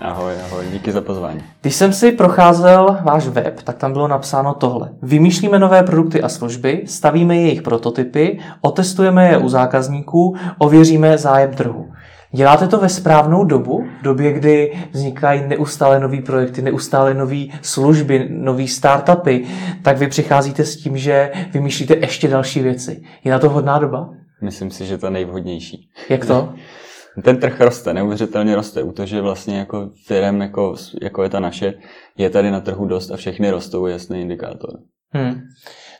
Ahoj, ahoj, díky za pozvání. Když jsem si procházel váš web, tak tam bylo napsáno tohle. Vymýšlíme nové produkty a služby, stavíme jejich prototypy, otestujeme je u zákazníků, ověříme zájem trhu. Děláte to ve správnou dobu, v době, kdy vznikají neustále nové projekty, neustále nové služby, nové startupy, tak vy přicházíte s tím, že vymýšlíte ještě další věci. Je na to vhodná doba? Myslím si, že to nejvhodnější. Jak to? Ten trh roste, neuvěřitelně roste. U toho, že vlastně jako firm, jako, jako je ta naše, je tady na trhu dost a všechny rostou, je jasný indikátor. Hmm.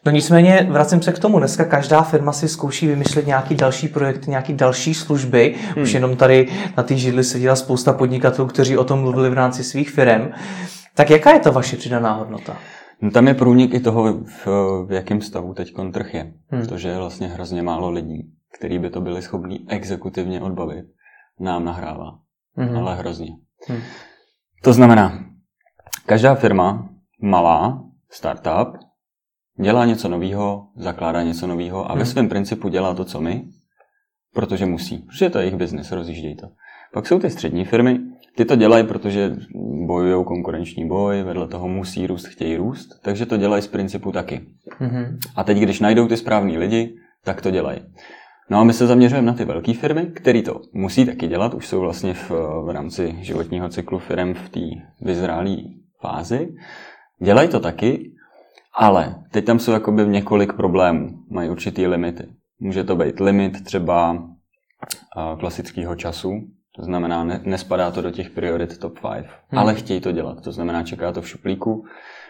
No nicméně vracím se k tomu. Dneska každá firma si zkouší vymyslet nějaký další projekt, nějaký další služby. Hmm. Už jenom tady na té židli seděla spousta podnikatelů, kteří o tom mluvili v rámci svých firm. Tak jaká je to vaše přidaná hodnota? No, tam je průnik i toho, v, v jakém stavu teď trh je. Hmm. Protože je vlastně hrozně málo lidí, kteří by to byli schopni exekutivně odbavit nám nahrává. Mm-hmm. Ale hrozně. Mm. To znamená, každá firma, malá, startup, dělá něco nového, zakládá něco nového a ve mm. svém principu dělá to, co my, protože musí. Protože to je jejich biznis, rozjíždějí to. Pak jsou ty střední firmy, ty to dělají, protože bojují konkurenční boj, vedle toho musí růst, chtějí růst, takže to dělají z principu taky. Mm-hmm. A teď, když najdou ty správní lidi, tak to dělají. No a my se zaměřujeme na ty velké firmy, které to musí taky dělat, už jsou vlastně v, v rámci životního cyklu firm v té vyzrálé fázi. Dělají to taky, ale teď tam jsou jakoby několik problémů, mají určitý limity. Může to být limit třeba klasického času, to znamená, ne, nespadá to do těch priorit top 5, hmm. ale chtějí to dělat, to znamená, čeká to v šuplíku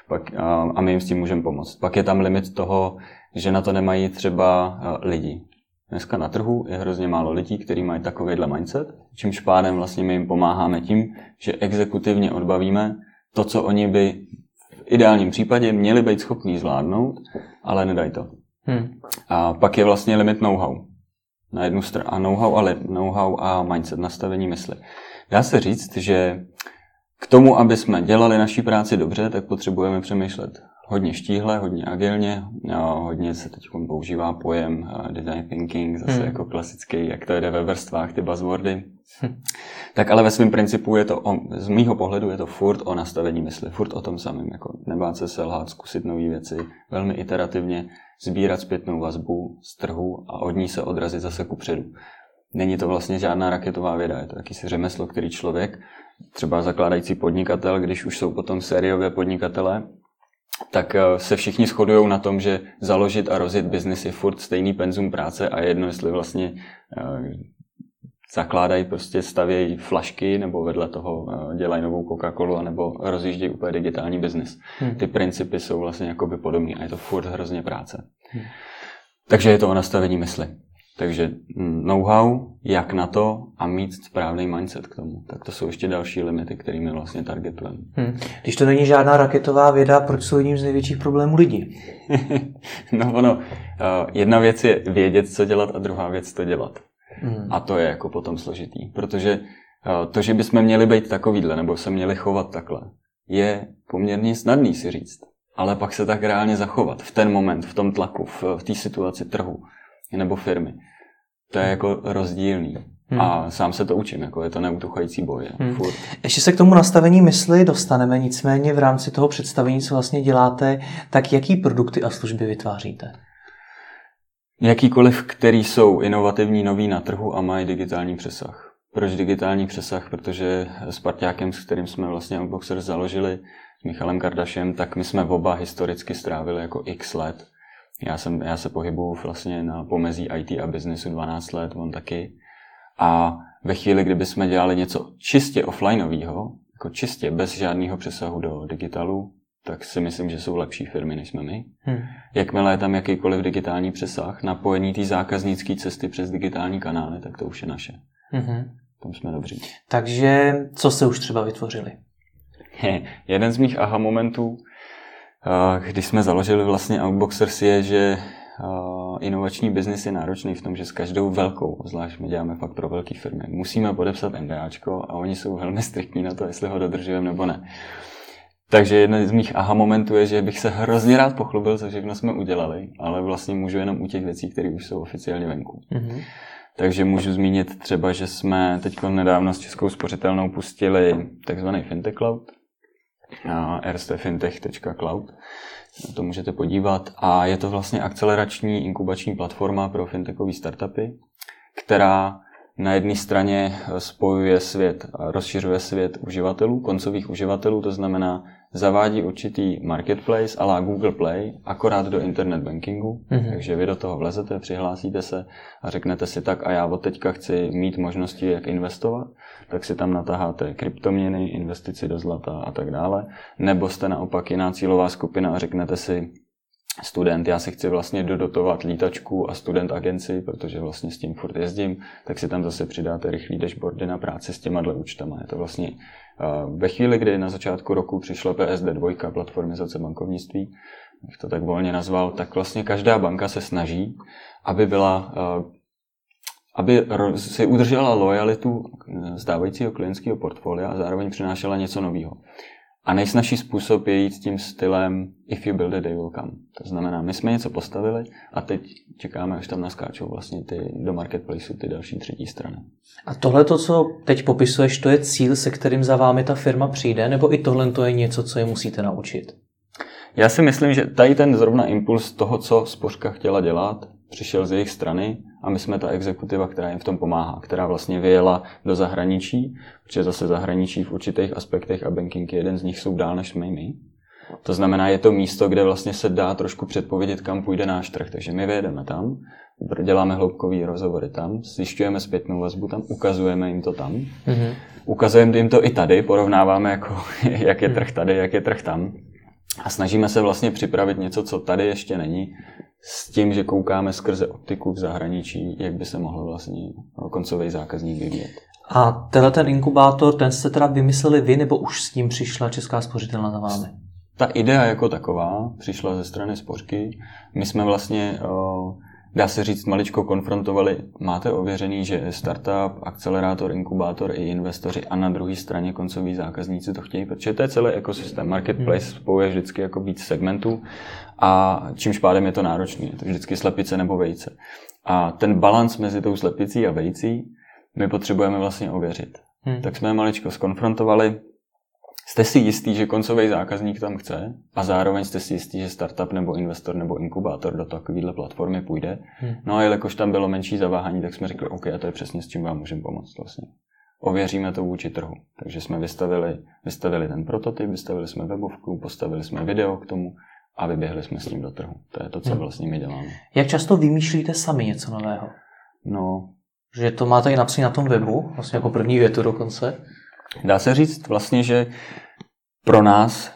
pak, a, a my jim s tím můžeme pomoct. Pak je tam limit toho, že na to nemají třeba lidi. Dneska na trhu je hrozně málo lidí, kteří mají takovýhle mindset, čímž pádem vlastně my jim pomáháme tím, že exekutivně odbavíme to, co oni by v ideálním případě měli být schopní zvládnout, ale nedají to. Hmm. A pak je vlastně limit know-how. Na jednu stranu a know-how, ale know-how a mindset, nastavení mysli. Dá se říct, že k tomu, aby jsme dělali naší práci dobře, tak potřebujeme přemýšlet hodně štíhle, hodně agilně, hodně se teď používá pojem eh, design thinking, zase hmm. jako klasický, jak to jde ve vrstvách, ty buzzwordy. Tak ale ve svém principu je to, o, z mýho pohledu je to furt o nastavení mysli, furt o tom samém, jako nebát se selhat, zkusit nové věci, velmi iterativně sbírat zpětnou vazbu z trhu a od ní se odrazit zase ku předu. Není to vlastně žádná raketová věda, je to jakýsi řemeslo, který člověk, třeba zakládající podnikatel, když už jsou potom sériové podnikatele, tak eh, se všichni shodují na tom, že založit a rozjet biznis je furt stejný penzum práce a jedno, jestli vlastně eh, zakládají, prostě stavějí flašky nebo vedle toho eh, dělají novou Coca-Colu nebo rozjíždějí úplně digitální biznis. Hmm. Ty principy jsou vlastně jakoby podobné a je to furt hrozně práce. Hmm. Takže je to o nastavení mysli. Takže know-how, jak na to a mít správný mindset k tomu. Tak to jsou ještě další limity, kterými vlastně targetujeme. Hmm. Když to není žádná raketová věda, proč jsou jedním z největších problémů lidi? no ono, eh, jedna věc je vědět, co dělat a druhá věc to dělat. Hmm. A to je jako potom složitý, protože eh, to, že bychom měli být takovýhle, nebo se měli chovat takhle, je poměrně snadný si říct. Ale pak se tak reálně zachovat v ten moment, v tom tlaku, v, v té situaci trhu nebo firmy. To je jako rozdílný. Hmm. A sám se to učím, jako je to neutuchající boj. Hmm. Furt. Ještě se k tomu nastavení mysli dostaneme, nicméně v rámci toho představení, co vlastně děláte, tak jaký produkty a služby vytváříte? Jakýkoliv, který jsou inovativní, noví na trhu a mají digitální přesah. Proč digitální přesah? Protože s parťákem, s kterým jsme vlastně Unboxer založili, s Michalem Kardašem, tak my jsme oba historicky strávili jako x let já, jsem, já se pohybuju vlastně na pomezí IT a biznesu 12 let, on taky. A ve chvíli, kdyby jsme dělali něco čistě offlineového, jako čistě bez žádného přesahu do digitalu, tak si myslím, že jsou lepší firmy, než jsme my. Hmm. Jakmile je tam jakýkoliv digitální přesah, napojený té zákaznické cesty přes digitální kanály, tak to už je naše. Hmm. Tam jsme dobří. Takže co se už třeba vytvořili? Jeden z mých aha momentů když jsme založili vlastně Outboxers je, že inovační biznis je náročný v tom, že s každou velkou, zvlášť my děláme fakt pro velké firmy, musíme podepsat MBAčko a oni jsou velmi striktní na to, jestli ho dodržujeme nebo ne. Takže jeden z mých aha momentů je, že bych se hrozně rád pochlubil, co všechno jsme udělali, ale vlastně můžu jenom u těch věcí, které už jsou oficiálně venku. Mm-hmm. Takže můžu zmínit třeba, že jsme teď nedávno s Českou spořitelnou pustili takzvaný Fintech Cloud, rstfintech.cloud. Na to můžete podívat. A je to vlastně akcelerační inkubační platforma pro fintechové startupy, která na jedné straně spojuje svět, rozšiřuje svět uživatelů, koncových uživatelů, to znamená zavádí určitý marketplace la Google Play, akorát do internet bankingu, mm-hmm. takže vy do toho vlezete, přihlásíte se a řeknete si tak a já od teďka chci mít možnosti, jak investovat, tak si tam natáháte kryptoměny, investici do zlata a tak dále, nebo jste naopak jiná cílová skupina a řeknete si, student, já si chci vlastně dodotovat lítačku a student agenci, protože vlastně s tím furt jezdím, tak si tam zase přidáte rychlý dashboardy na práci s těma dle účtama. Je to vlastně ve chvíli, kdy na začátku roku přišla PSD2, platformizace bankovnictví, bych to tak volně nazval, tak vlastně každá banka se snaží, aby byla aby si udržela lojalitu zdávajícího klientského portfolia a zároveň přinášela něco nového. A nejsnažší způsob je jít tím stylem if you build it, they will come. To znamená, my jsme něco postavili a teď čekáme, až tam naskáčou vlastně ty do marketplaceu ty další třetí strany. A tohle, to, co teď popisuješ, to je cíl, se kterým za vámi ta firma přijde, nebo i tohle to je něco, co je musíte naučit? Já si myslím, že tady ten zrovna impuls toho, co Spořka chtěla dělat, přišel z jejich strany a my jsme ta exekutiva, která jim v tom pomáhá, která vlastně vyjela do zahraničí, protože zase zahraničí v určitých aspektech a banking jeden z nich jsou dál než jsme my. To znamená, je to místo, kde vlastně se dá trošku předpovědět, kam půjde náš trh. Takže my vyjedeme tam, děláme hloubkový rozhovory tam, zjišťujeme zpětnou vazbu tam, ukazujeme jim to tam. Mm-hmm. Ukazujeme jim to i tady, porovnáváme, jako, jak je trh tady, jak je trh tam. A snažíme se vlastně připravit něco, co tady ještě není, s tím, že koukáme skrze optiku v zahraničí, jak by se mohl vlastně koncový zákazník vyvíjet. A tenhle ten inkubátor, ten jste teda vymysleli vy, nebo už s tím přišla Česká spořitelna za vámi? Ta idea jako taková přišla ze strany spořky. My jsme vlastně dá se říct, maličko konfrontovali. Máte ověřený, že startup, akcelerátor, inkubátor i investoři a na druhé straně koncoví zákazníci to chtějí, protože to je celý ekosystém. Marketplace hmm. spojuje vždycky jako víc segmentů a čímž pádem je to náročné. Je to vždycky slepice nebo vejce. A ten balans mezi tou slepicí a vejcí my potřebujeme vlastně ověřit. Hmm. Tak jsme je maličko skonfrontovali, Jste si jistý, že koncový zákazník tam chce a zároveň jste si jistý, že startup nebo investor nebo inkubátor do takovéhle platformy půjde. Hmm. No a jelikož tam bylo menší zaváhání, tak jsme řekli, OK, a to je přesně s čím vám můžeme pomoct vlastně. Ověříme to vůči trhu. Takže jsme vystavili, vystavili ten prototyp, vystavili jsme webovku, postavili jsme video k tomu a vyběhli jsme s tím do trhu. To je to, co hmm. vlastně my děláme. Jak často vymýšlíte sami něco nového? No, že to máte i napsané na tom webu, vlastně jako první větu dokonce. Dá se říct vlastně, že pro nás,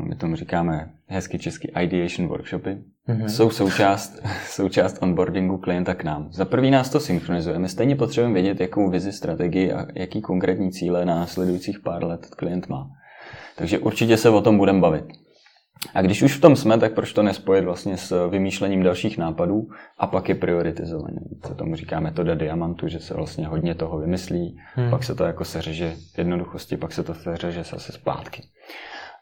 my tomu říkáme hezky český ideation workshopy, mm-hmm. jsou součást, součást onboardingu klienta k nám. Za prvý nás to synchronizuje. My stejně potřebujeme vědět, jakou vizi, strategii a jaký konkrétní cíle na následujících pár let klient má. Takže určitě se o tom budeme bavit. A když už v tom jsme, tak proč to nespojit vlastně s vymýšlením dalších nápadů a pak je prioritizovaný. Co tomu říká metoda diamantu, že se vlastně hodně toho vymyslí, hmm. pak se to jako seřeže v jednoduchosti, pak se to seřeže zase zpátky.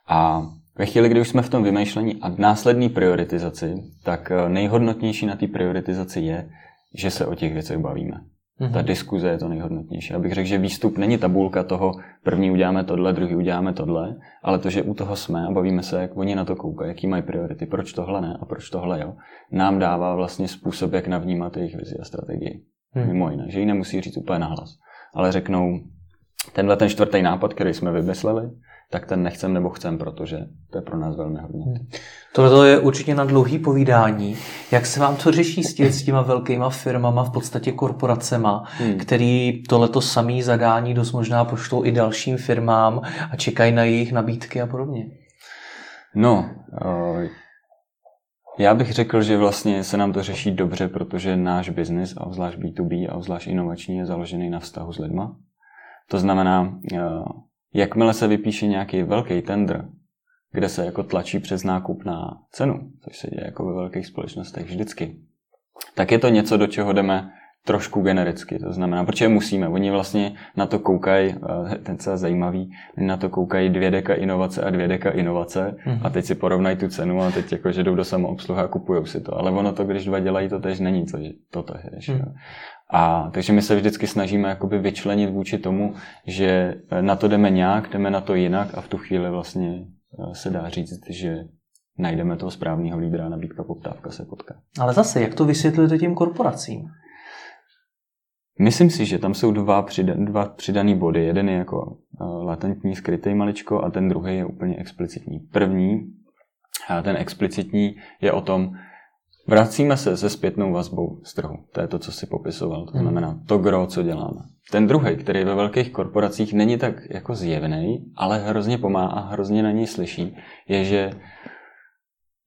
A ve chvíli, kdy už jsme v tom vymýšlení a následné prioritizaci, tak nejhodnotnější na té prioritizaci je, že se o těch věcech bavíme. Mm-hmm. Ta diskuze je to nejhodnotnější. Abych řekl, že výstup není tabulka toho, první uděláme tohle, druhý uděláme tohle, ale to, že u toho jsme a bavíme se, jak oni na to koukají, jaký mají priority, proč tohle ne a proč tohle jo, nám dává vlastně způsob, jak navnímat jejich vizi a strategii. Mm. Mimo jiné, že ji nemusí říct úplně nahlas. Ale řeknou, tenhle ten čtvrtý nápad, který jsme vymysleli, tak ten nechcem nebo chcem, protože to je pro nás velmi hodně. Hmm. Tohle je určitě na dlouhý povídání. Jak se vám to řeší s, tě, s těma velkýma firmama, v podstatě korporacema, hmm. který tohleto samý zadání dost možná poštou i dalším firmám a čekají na jejich nabídky a podobně? No, uh, já bych řekl, že vlastně se nám to řeší dobře, protože náš biznis, a zvlášť B2B a zvlášť inovační, je založený na vztahu s lidma. To znamená, uh, Jakmile se vypíše nějaký velký tender, kde se jako tlačí přes nákup na cenu, což se děje jako ve velkých společnostech vždycky, tak je to něco, do čeho jdeme trošku genericky. To znamená, protože musíme. Oni vlastně na to koukají, eh, ten je zajímavý, na to koukají dvě deka inovace a dvě deka inovace mm-hmm. a teď si porovnají tu cenu a teď jako, že jdou do samoobsluhy a kupují si to. Ale ono to, když dva dělají, to tež není, co to tež. Mm. A takže my se vždycky snažíme jakoby vyčlenit vůči tomu, že na to jdeme nějak, jdeme na to jinak a v tu chvíli vlastně eh, se dá říct, že najdeme toho správného lídra, nabídka, poptávka se potká. Ale zase, jak to vysvětlujete těm korporacím? Myslím si, že tam jsou dva, přidan, dva přidaný body. Jeden je jako uh, latentní, skrytý maličko a ten druhý je úplně explicitní. První, a ten explicitní je o tom, vracíme se se zpětnou vazbou z trhu. To je to, co si popisoval. To hmm. znamená to gro, co děláme. Ten druhý, který ve velkých korporacích není tak jako zjevný, ale hrozně pomáhá a hrozně na něj slyší, je, že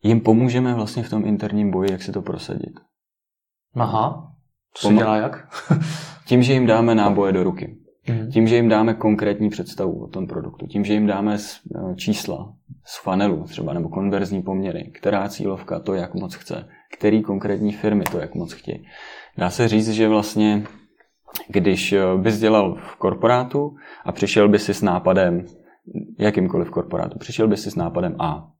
jim pomůžeme vlastně v tom interním boji, jak si to prosadit. Aha. Co se dělá jak? tím, že jim dáme náboje do ruky. Mm. Tím, že jim dáme konkrétní představu o tom produktu. Tím, že jim dáme eh, čísla z funnelu třeba, nebo konverzní poměry, která cílovka to, jak moc chce, který konkrétní firmy to, jak moc chtějí. Dá se říct, že vlastně, když eh, bys dělal v korporátu a přišel by si s nápadem, jakýmkoliv korporátu, přišel by si s nápadem A,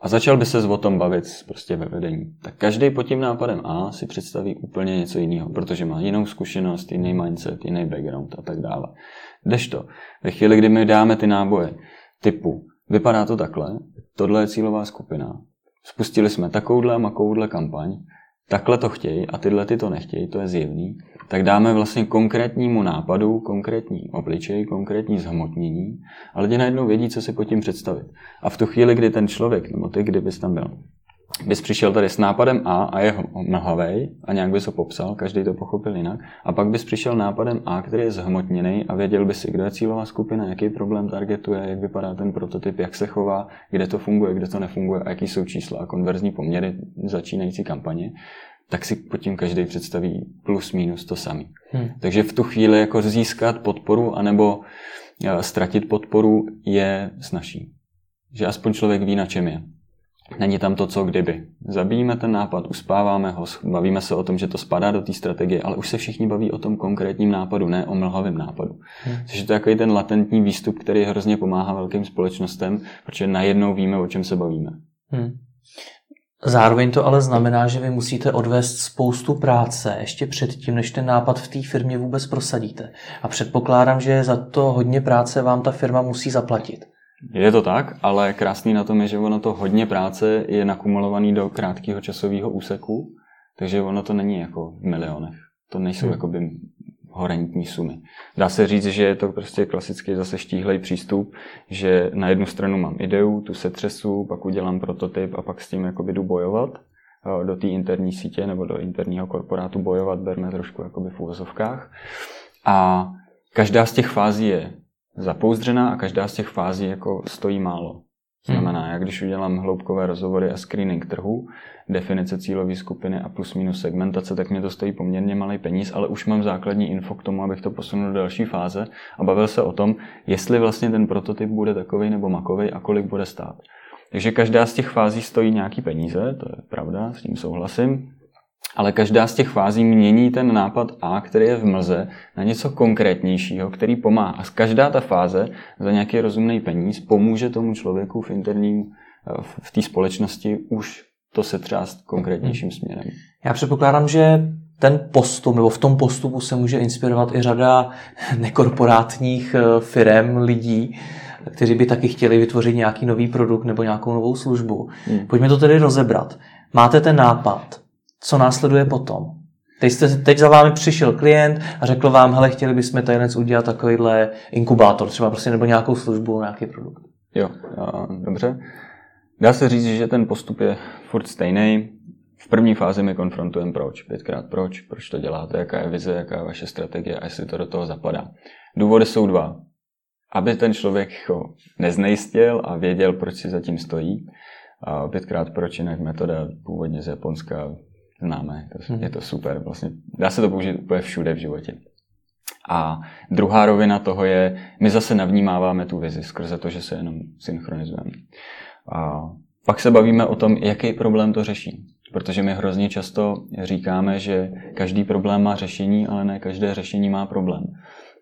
a začal by se o tom bavit prostě ve vedení. Tak každý pod tím nápadem A si představí úplně něco jiného, protože má jinou zkušenost, jiný mindset, jiný background a tak dále. Kdežto, ve chvíli, kdy my dáme ty náboje typu, vypadá to takhle, tohle je cílová skupina, spustili jsme takovouhle a makouhle kampaň, takhle to chtějí a tyhle ty to nechtějí, to je zjevný, tak dáme vlastně konkrétnímu nápadu, konkrétní obličej, konkrétní zhmotnění a lidi najednou vědí, co si pod tím představit. A v tu chvíli, kdy ten člověk, nebo ty, kdybys tam byl, bys přišel tady s nápadem A a je mlhavej a nějak bys ho popsal, každý to pochopil jinak, a pak bys přišel nápadem A, který je zhmotněný a věděl by si, kdo je cílová skupina, jaký problém targetuje, jak vypadá ten prototyp, jak se chová, kde to funguje, kde to nefunguje a jaký jsou čísla a konverzní poměry začínající kampaně, tak si pod tím každý představí plus minus to samý. Hmm. Takže v tu chvíli jako získat podporu anebo eh, ztratit podporu je snažší. Že aspoň člověk ví, na čem je. Není tam to, co kdyby. Zabijíme ten nápad, uspáváme ho, bavíme se o tom, že to spadá do té strategie, ale už se všichni baví o tom konkrétním nápadu, ne o mlhavém nápadu. Hmm. Což je to takový ten latentní výstup, který hrozně pomáhá velkým společnostem, protože najednou víme, o čem se bavíme. Hmm. Zároveň to ale znamená, že vy musíte odvést spoustu práce ještě předtím, než ten nápad v té firmě vůbec prosadíte. A předpokládám, že za to hodně práce vám ta firma musí zaplatit. Je to tak, ale krásný na tom je, že ono to hodně práce je nakumulovaný do krátkého časového úseku, takže ono to není jako v milionech. To nejsou hmm. jakoby horentní sumy. Dá se říct, že je to prostě klasický zase štíhlej přístup, že na jednu stranu mám ideu, tu se třesu, pak udělám prototyp a pak s tím jakoby jdu bojovat do té interní sítě nebo do interního korporátu bojovat, berme trošku jakoby v úvozovkách. A každá z těch fází je zapouzdřená a každá z těch fází jako stojí málo. Znamená, hmm. jak když udělám hloubkové rozhovory a screening trhu, definice cílové skupiny a plus minus segmentace, tak mě to stojí poměrně malý peníz, ale už mám základní info k tomu, abych to posunul do další fáze a bavil se o tom, jestli vlastně ten prototyp bude takový nebo makový a kolik bude stát. Takže každá z těch fází stojí nějaký peníze, to je pravda, s tím souhlasím ale každá z těch fází mění ten nápad A, který je v mlze, na něco konkrétnějšího, který pomáhá. A každá ta fáze za nějaký rozumný peníz pomůže tomu člověku v interním, eh, v té společnosti už to se třást konkrétnějším směrem. Já předpokládám, že ten postup, nebo v tom postupu se může inspirovat i řada nekorporátních eh, firm, lidí, kteří by taky chtěli vytvořit nějaký nový produkt nebo nějakou novou službu. Hmm. Pojďme to tedy rozebrat. Máte ten nápad, co následuje potom. Teď, jste, teď za vámi přišel klient a řekl vám, hele, chtěli bychom tady udělat takovýhle inkubátor, třeba prostě nebo nějakou službu, nějaký produkt. Jo, dobře. Dá se říct, že ten postup je furt stejný. V první fázi my konfrontujeme proč, pětkrát proč, proč to děláte, jaká je vize, jaká je vaše strategie a jestli to do toho zapadá. Důvody jsou dva. Aby ten člověk ho neznejistil a věděl, proč si zatím stojí. A pětkrát proč, jinak metoda původně z Japonska, známe, to, hmm. je to super. Vlastně dá se to použít úplně všude v životě. A druhá rovina toho je, my zase navnímáváme tu vizi skrze to, že se jenom synchronizujeme. A pak se bavíme o tom, jaký problém to řeší. Protože my hrozně často říkáme, že každý problém má řešení, ale ne každé řešení má problém.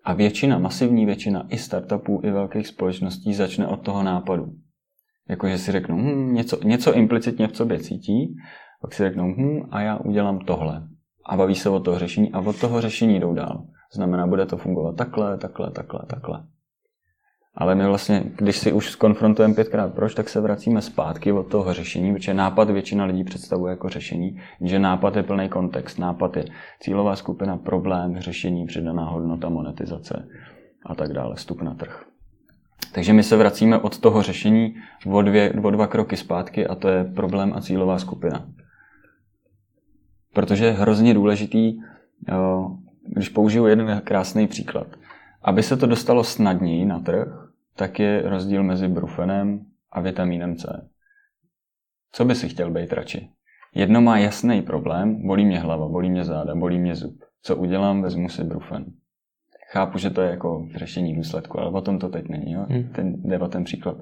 A většina, masivní většina i startupů, i velkých společností začne od toho nápadu. Jakože si řeknou, hm, něco, něco implicitně v sobě cítí, pak si řeknou, hm, a já udělám tohle. A baví se od toho řešení a od toho řešení jdou dál. Znamená, bude to fungovat takhle, takhle, takhle, takhle. Ale my vlastně, když si už skonfrontujeme pětkrát proč, tak se vracíme zpátky od toho řešení, protože nápad většina lidí představuje jako řešení, že nápad je plný kontext, nápad je cílová skupina, problém, řešení, přidaná hodnota, monetizace a tak dále, vstup na trh. Takže my se vracíme od toho řešení o, dvě, o dva kroky zpátky a to je problém a cílová skupina. Protože je hrozně důležitý, když použiju jeden krásný příklad. Aby se to dostalo snadněji na trh, tak je rozdíl mezi brufenem a vitamínem C. Co by si chtěl být radši? Jedno má jasný problém, bolí mě hlava, bolí mě záda, bolí mě zub. Co udělám, vezmu si brufen. Chápu, že to je jako řešení důsledku, ale o tom to teď není. Jo? Hmm. Ten, jde o ten příklad.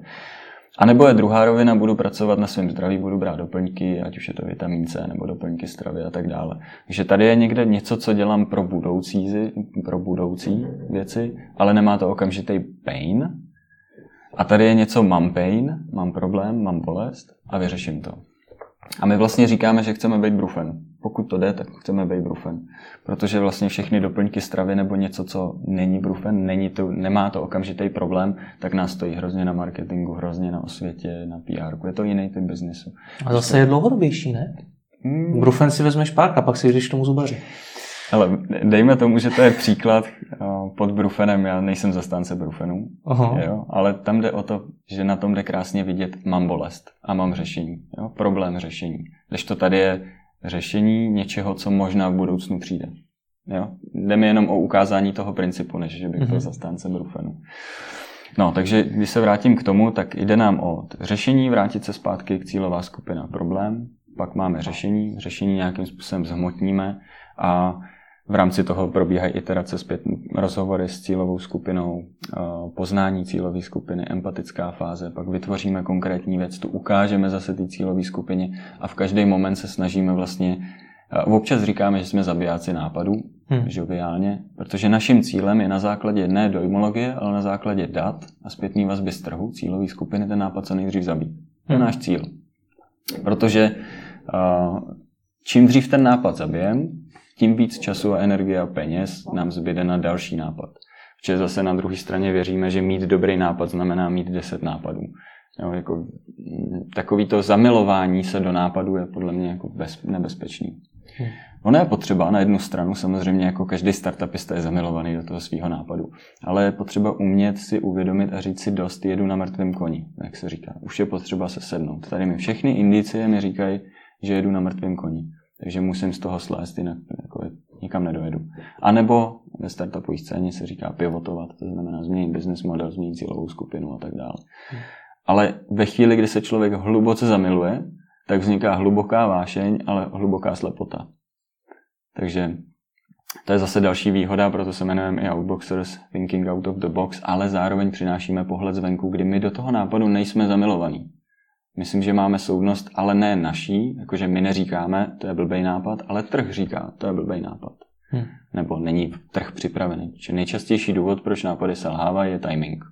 A nebo je druhá rovina, budu pracovat na svém zdraví, budu brát doplňky, ať už je to vitamin C nebo doplňky stravy a tak dále. Takže tady je někde něco, co dělám pro budoucí, pro budoucí věci, ale nemá to okamžitý pain, a tady je něco, mám pain, mám problém, mám bolest a vyřeším to. A my vlastně říkáme, že chceme být brufen. Pokud to jde, tak chceme být brufen. Protože vlastně všechny doplňky stravy nebo něco, co není brufen, není to, nemá to okamžitý problém, tak nás stojí hrozně na marketingu, hrozně na osvětě, na PR. Je to jiný typ biznesu. A zase je dlouhodobější, ne? Hmm. Brufen si vezmeš párka, pak si jdeš tomu zubaři. Ale dejme tomu, že to je příklad eh, pod brufenem. Já nejsem zastánce brufenů, jo, ale tam jde o to, že na tom jde krásně vidět, mám bolest a mám řešení. Jo, problém řešení. Když to tady je řešení něčeho, co možná v budoucnu přijde. Jo? Jde mi jenom o ukázání toho principu, než že bych byl mm-hmm. zastánce brufenu. No, takže když se vrátím k tomu, tak jde nám o řešení, vrátit se zpátky k cílová skupina problém, pak máme řešení, řešení nějakým způsobem zhmotníme a v rámci toho probíhají iterace zpět rozhovory s cílovou skupinou, poznání cílové skupiny, empatická fáze, pak vytvoříme konkrétní věc, tu ukážeme zase té cílové skupině a v každý moment se snažíme vlastně Občas říkáme, že jsme zabijáci nápadů, hmm. žoviálně, protože naším cílem je na základě ne dojmologie, ale na základě dat a zpětný vazby z trhu cílové skupiny ten nápad co nejdřív zabít. To je hmm. náš cíl. Protože čím dřív ten nápad zabijem, tím víc času a energie a peněz nám zbyde na další nápad. Protože zase na druhé straně věříme, že mít dobrý nápad znamená mít deset nápadů. Jo, jako, mm, takový to zamilování se do nápadu je podle mě jako bez, nebezpečný. Hmm. Ono je potřeba na jednu stranu, samozřejmě jako každý startupista je zamilovaný do toho svého nápadu, ale je potřeba umět si uvědomit a říct si dost, jedu na mrtvém koni, jak se říká. Už je potřeba se sednout. Tady mi všechny indicie mi říkají, že jedu na mrtvém koni. Takže musím z toho slést, jinak jako nikam nedojedu. A nebo ve startupové scéně se říká pivotovat, to znamená změnit business model, změnit cílovou skupinu a tak dále. Hmm. Ale ve chvíli, kdy se člověk hluboce zamiluje, tak vzniká hluboká vášeň, ale hluboká slepota. Takže to je zase další výhoda, proto se jmenujeme i Outboxers, Thinking Out of the Box, ale zároveň přinášíme pohled zvenku, kdy my do toho nápadu nejsme zamilovaní. Myslím, že máme soudnost, ale ne naší, jakože my neříkáme, to je blbej nápad, ale trh říká, to je blbej nápad. Hmm. Nebo není trh připravený. Čiže nejčastější důvod, proč nápady selhávají, je timing.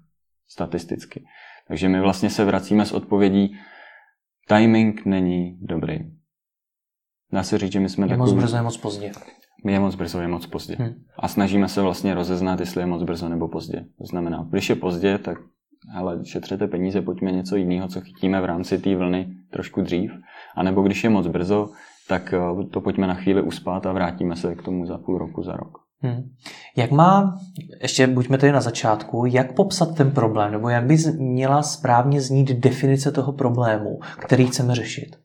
Statisticky. Takže my vlastně se vracíme s odpovědí, timing není dobrý. Dá se říct, že my jsme je takový... moc brzo, je moc pozdě. Je moc brzo, je moc pozdě. Hmm. A snažíme se vlastně rozeznat, jestli je moc brzo nebo pozdě. To znamená, když je pozdě, tak hele, šetřete peníze, pojďme něco jiného, co chytíme v rámci té vlny trošku dřív. A nebo když je moc brzo, tak eh, to pojďme na chvíli uspát a vrátíme se k tomu za půl roku, za rok. Hmm. Jak má, ještě buďme tady na začátku, jak popsat ten problém, nebo jak by měla správně znít definice toho problému, který chceme řešit?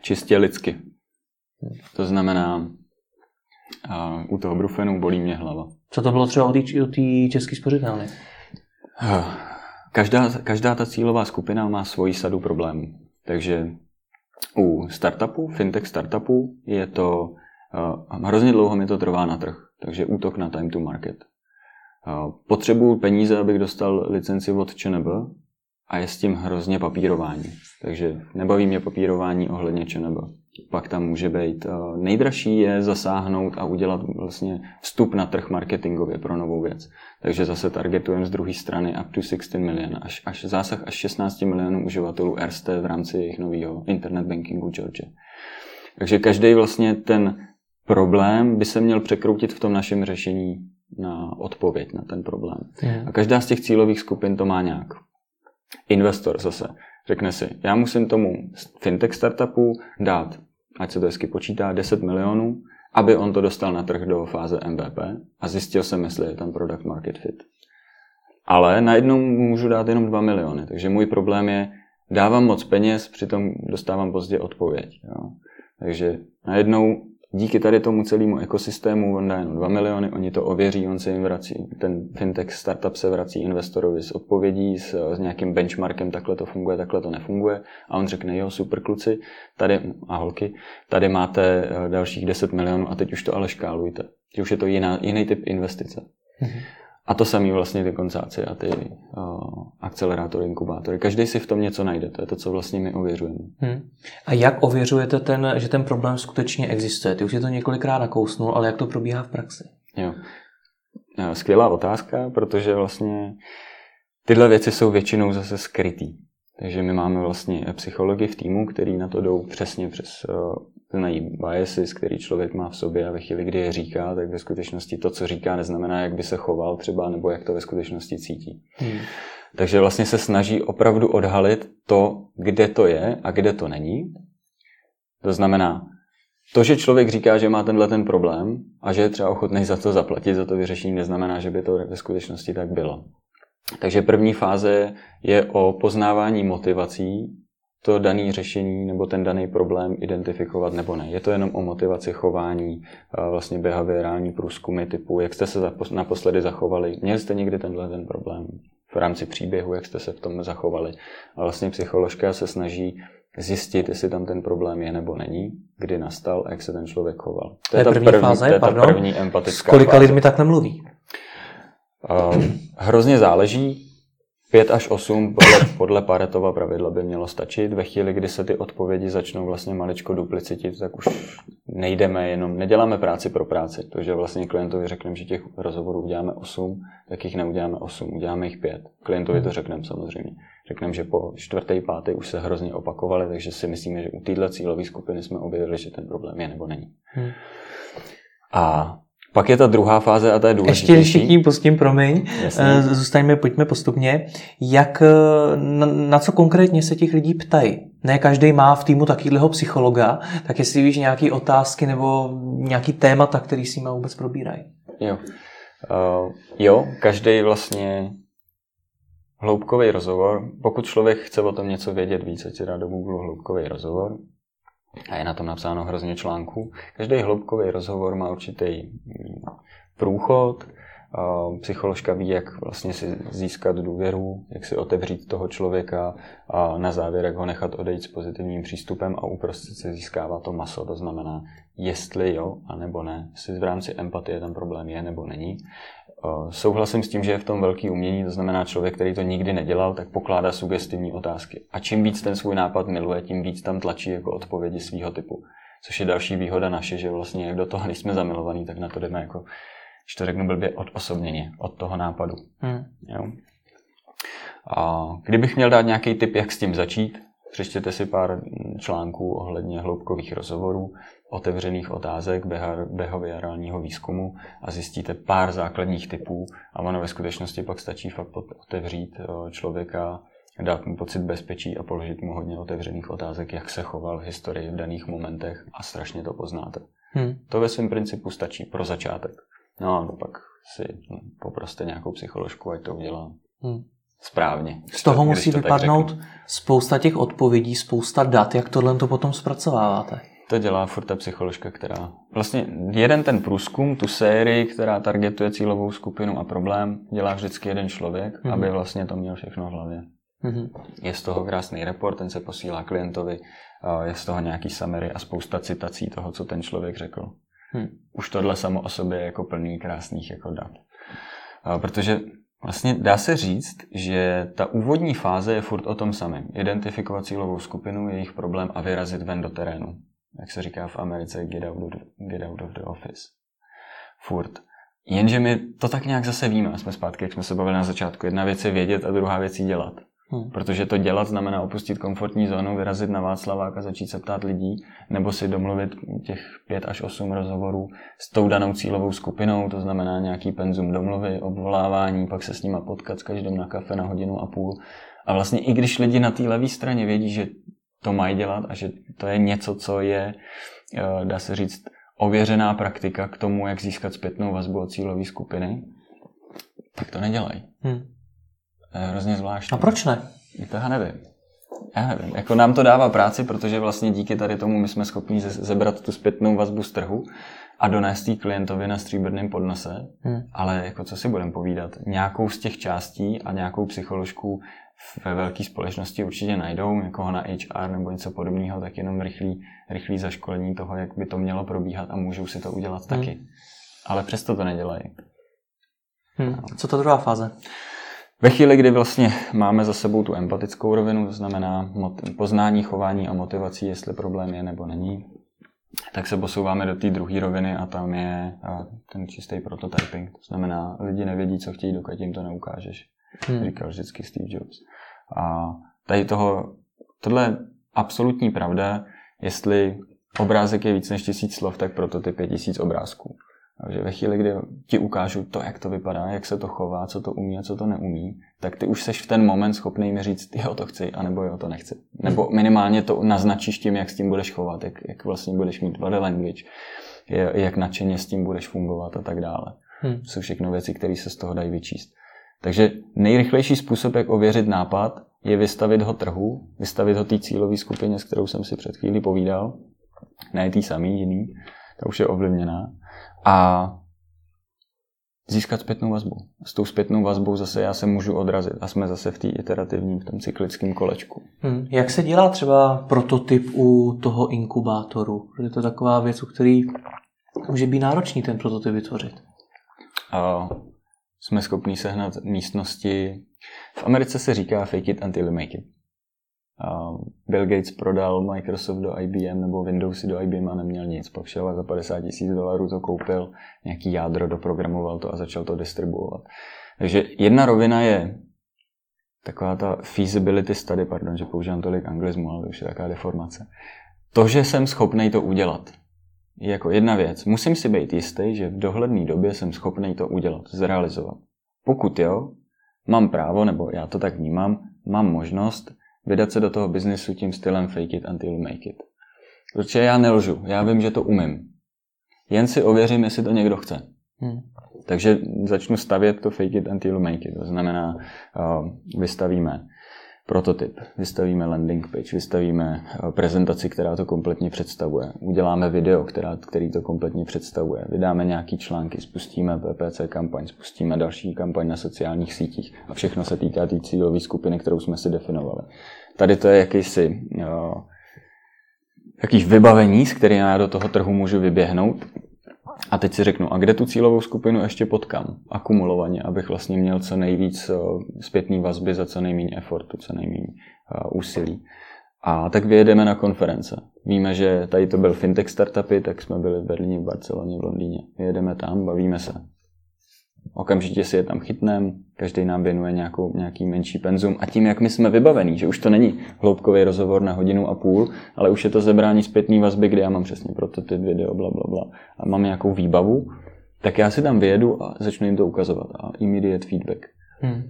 Čistě lidsky. To znamená, a u toho brufenu bolí mě hlava. Co to bylo třeba u té české spořitelny? Každá, každá ta cílová skupina má svoji sadu problémů. Takže u startupů, fintech startupů, je to uh, hrozně dlouho mi to trvá na trh. Takže útok na time to market. Uh, potřebuju peníze, abych dostal licenci od ČNB, a je s tím hrozně papírování. Takže nebaví mě papírování ohledně nebo Pak tam může být. Eh, nejdražší je zasáhnout a udělat vlastně vstup na trh marketingově pro novou věc. Takže zase targetujeme z druhé strany up to 16 milion, až, až zásah až 16 milionů uživatelů RST v rámci jejich nového internet bankingu George. Takže každý vlastně ten problém by se měl překroutit v tom našem řešení na odpověď na ten problém. Hmm. A každá z těch cílových skupin to má nějak. Investor zase řekne si, já musím tomu fintech startupu dát, ať se to hezky počítá, 10 milionů, aby on to dostal na trh do fáze MVP a zjistil jsem, jestli je tam product market fit. Ale najednou můžu dát jenom 2 miliony, takže můj problém je, dávám moc peněz, přitom dostávám pozdě odpověď. Jo. Takže najednou díky tady tomu celému ekosystému, on dá jenom 2 miliony, oni to ověří, on se jim vrací, ten fintech startup se vrací investorovi s odpovědí, s, s nějakým benchmarkem, takhle to funguje, takhle to nefunguje a on řekne, jo, super kluci, tady, a holky, tady máte eh, dalších 10 milionů a teď už to ale škálujte. Už je to jiná, jiný typ investice. Mm-hmm. A to samý vlastně ty koncáci a ty uh, akcelerátory, inkubátory. Každý si v tom něco najde. To je to, co vlastně my ověřujeme. Hmm. A jak ověřujete, ten, že ten problém skutečně existuje? Ty už je to několikrát nakousnul, ale jak to probíhá v praxi? Jo. Skvělá otázka, protože vlastně tyhle věci jsou většinou zase skrytý. Takže my máme vlastně psychologi v týmu, který na to jdou přesně přes znají biases, který člověk má v sobě a ve chvíli, kdy je říká, tak ve skutečnosti to, co říká, neznamená, jak by se choval třeba, nebo jak to ve skutečnosti cítí. Hmm. Takže vlastně se snaží opravdu odhalit to, kde to je a kde to není. To znamená, to, že člověk říká, že má tenhle ten problém a že je třeba ochotný za to zaplatit, za to vyřešení, neznamená, že by to ve skutečnosti tak bylo. Takže první fáze je o poznávání motivací to dané řešení nebo ten daný problém identifikovat nebo ne. Je to jenom o motivaci chování, vlastně behaviorální průzkumy typu, jak jste se naposledy zachovali, měli jste někdy tenhle ten problém v rámci příběhu, jak jste se v tom zachovali. A vlastně psycholožka se snaží zjistit, jestli tam ten problém je nebo není, kdy nastal a jak se ten člověk choval. To je, to je ta první, fáze, to je ta první empatická S kolika fáze. lidmi takhle mluví? Uh, hrozně záleží. 5 až 8 podle, podle Paretova pravidla by mělo stačit. Ve chvíli, kdy se ty odpovědi začnou vlastně maličko duplicitit, tak už nejdeme jenom, neděláme práci pro práci. Takže vlastně klientovi řekneme, že těch rozhovorů uděláme 8, tak jich neuděláme 8, uděláme jich 5. Klientovi to řekneme samozřejmě. Řekneme, že po čtvrtý, pátý už se hrozně opakovali, takže si myslíme, že u téhle cílové skupiny jsme objevili, že ten problém je nebo není. Hmm. A pak je ta druhá fáze a ta je důležitější. Ještě, ještě tím pustím, promiň, Jasně. Eh, zůstaňme, pojďme postupně. Jak, eh, na, na co konkrétně se těch lidí ptají? Ne každý má v týmu takového psychologa, tak jestli víš nějaké otázky nebo nějaký témata, který s nimi vůbec probírají. Jo. Uh, jo, každý vlastně hloubkový rozhovor, pokud člověk chce o tom něco vědět víc, ať si dá do Google hloubkový rozhovor, a je na tom napsáno hrozně článků. Každý hloubkový rozhovor má určitý mm, průchod, psycholožka ví, jak vlastně si získat důvěru, jak si otevřít toho člověka a na závěr, jak ho nechat odejít s pozitivním přístupem a uprostřed se získává to maso, to znamená, jestli jo, a nebo ne, jestli v rámci empatie ten problém je nebo není. Souhlasím s tím, že je v tom velký umění, to znamená člověk, který to nikdy nedělal, tak pokládá sugestivní otázky. A čím víc ten svůj nápad miluje, tím víc tam tlačí jako odpovědi svého typu. Což je další výhoda naše, že vlastně jak do toho, když jsme zamilovaní, tak na to jdeme jako, že to řeknu blbě, od osobněně, od toho nápadu. Hmm. Jo? A kdybych měl dát nějaký tip, jak s tím začít, přečtěte si pár článků ohledně hloubkových rozhovorů, otevřených otázek behaviorálního výzkumu a zjistíte pár základních typů a ono ve skutečnosti pak stačí fakt otevřít člověka, dát mu pocit bezpečí a položit mu hodně otevřených otázek, jak se choval v historii v daných momentech a strašně to poznáte. Hmm. To ve svém principu stačí pro začátek. No a pak si poproste nějakou psycholožku, ať to udělá. Hmm správně. Z toho musí to vypadnout spousta těch odpovědí, spousta dat. Jak tohle to potom zpracováváte? To dělá furt ta psycholožka, která... Vlastně jeden ten průzkum, tu sérii, která targetuje cílovou skupinu a problém, dělá vždycky jeden člověk, mm-hmm. aby vlastně to měl všechno v hlavě. Mm-hmm. Je z toho krásný report, ten se posílá klientovi, je z toho nějaký summary a spousta citací toho, co ten člověk řekl. Hmm. Už tohle samo o sobě je jako plný krásných jako dat. Protože Vlastně dá se říct, že ta úvodní fáze je furt o tom samém. Identifikovat cílovou skupinu, jejich problém a vyrazit ven do terénu. Jak se říká v Americe, get out of, get out of the office. Furt. Jenže my to tak nějak zase víme, jsme zpátky, jak jsme se bavili na začátku. Jedna věc je vědět a druhá věc je dělat. Hmm. Protože to dělat znamená opustit komfortní zónu, vyrazit na Václavák a začít se ptát lidí, nebo si domluvit těch pět až osm rozhovorů s tou danou cílovou skupinou, to znamená nějaký penzum domluvy, obvolávání, pak se s nima potkat s každým na kafe na hodinu a půl. A vlastně i když lidi na té levé straně vědí, že to mají dělat a že to je něco, co je, eh, dá se říct, ověřená praktika k tomu, jak získat zpětnou vazbu od cílové skupiny, tak to nedělají. Hmm. To je hrozně zvláštní. A proč ne? To já nevím. Já nevím. Jako nám to dává práci, protože vlastně díky tady tomu my jsme schopni zebrat tu zpětnou vazbu z trhu a donést jí klientovi na stříbrném podnose. Hmm. Ale jako co si budeme povídat, nějakou z těch částí a nějakou psycholožku ve velké společnosti určitě najdou, někoho na HR nebo něco podobného, tak jenom rychlý, rychlý zaškolení toho, jak by to mělo probíhat a můžou si to udělat hmm. taky. Ale přesto to nedělají. Hmm. Co to druhá fáze? Ve chvíli, kdy vlastně máme za sebou tu empatickou rovinu, to znamená poznání, chování a motivací, jestli problém je nebo není, tak se posouváme do té druhé roviny a tam je ten čistý prototyping. To znamená, lidi nevědí, co chtějí, dokud jim to neukážeš. Hmm. Říkal vždycky Steve Jobs. A tady toho, tohle je absolutní pravda, jestli obrázek je víc než tisíc slov, tak prototyp je tisíc obrázků. Takže ve chvíli, kdy ti ukážu to, jak to vypadá, jak se to chová, co to umí a co to neumí, tak ty už seš v ten moment schopný mi říct, jo, to chci, anebo jo, to nechci. Nebo minimálně to naznačíš tím, jak s tím budeš chovat, jak, jak vlastně budeš mít body language, jak nadšeně s tím budeš fungovat a tak dále. Hmm. To jsou všechno věci, které se z toho dají vyčíst. Takže nejrychlejší způsob, jak ověřit nápad, je vystavit ho trhu, vystavit ho té cílové skupině, s kterou jsem si před chvílí povídal, ne tý samý, jiný, ta už je ovlivněná, a získat zpětnou vazbu. S tou zpětnou vazbou zase já se můžu odrazit a jsme zase v té iterativním, v tom cyklickém kolečku. Hmm. Jak se dělá třeba prototyp u toho inkubátoru? Je to taková věc, u který může být náročný ten prototyp vytvořit. A jsme schopni sehnat místnosti. V Americe se říká fake it until you make it. Bill Gates prodal Microsoft do IBM nebo Windowsy do IBM a neměl nic. Pak šel a za 50 tisíc dolarů to koupil, nějaký jádro doprogramoval to a začal to distribuovat. Takže jedna rovina je taková ta feasibility study, pardon, že používám tolik anglismu, ale to už je taková deformace. To, že jsem schopný to udělat, jako jedna věc. Musím si být jistý, že v dohledné době jsem schopný to udělat, zrealizovat. Pokud jo, mám právo, nebo já to tak vnímám, mám možnost vydat se do toho biznesu tím stylem fake it until you make it. Protože já nelžu, já vím, že to umím. Jen si ověřím, jestli to někdo chce. Hmm. Takže začnu stavět to fake it until you make it. To znamená, uh, vystavíme prototyp, vystavíme landing page, vystavíme uh, prezentaci, která to kompletně představuje, uděláme video, která, který to kompletně představuje, vydáme nějaký články, spustíme PPC kampaň, spustíme další kampaň na sociálních sítích a všechno se týká té tý cílové skupiny, kterou jsme si definovali. Tady to je jakýsi jo, uh, jakýž vybavení, s kterým já do toho trhu můžu vyběhnout a teď si řeknu, a kde tu cílovou skupinu ještě potkám? Akumulovaně, abych vlastně měl co nejvíc eh, zpětný vazby za co nejméně efortu, co nejméně eh, úsilí. A tak vyjedeme na konference. Víme, že tady to byl fintech startupy, tak jsme byli v Berlíně, v Barceloně, v Londýně. Vyjedeme tam, bavíme se. Okamžitě si je tam chytneme, každý nám věnuje nějakou, nějaký menší penzum a tím, jak my jsme vybavení, že už to není hloubkový rozhovor na hodinu a půl, ale už je to zebrání zpětné vazby, kde já mám přesně prototyp, video, bla, bla, bla a mám nějakou výbavu, tak já si tam vyjedu a začnu jim to ukazovat a immediate feedback. Hmm.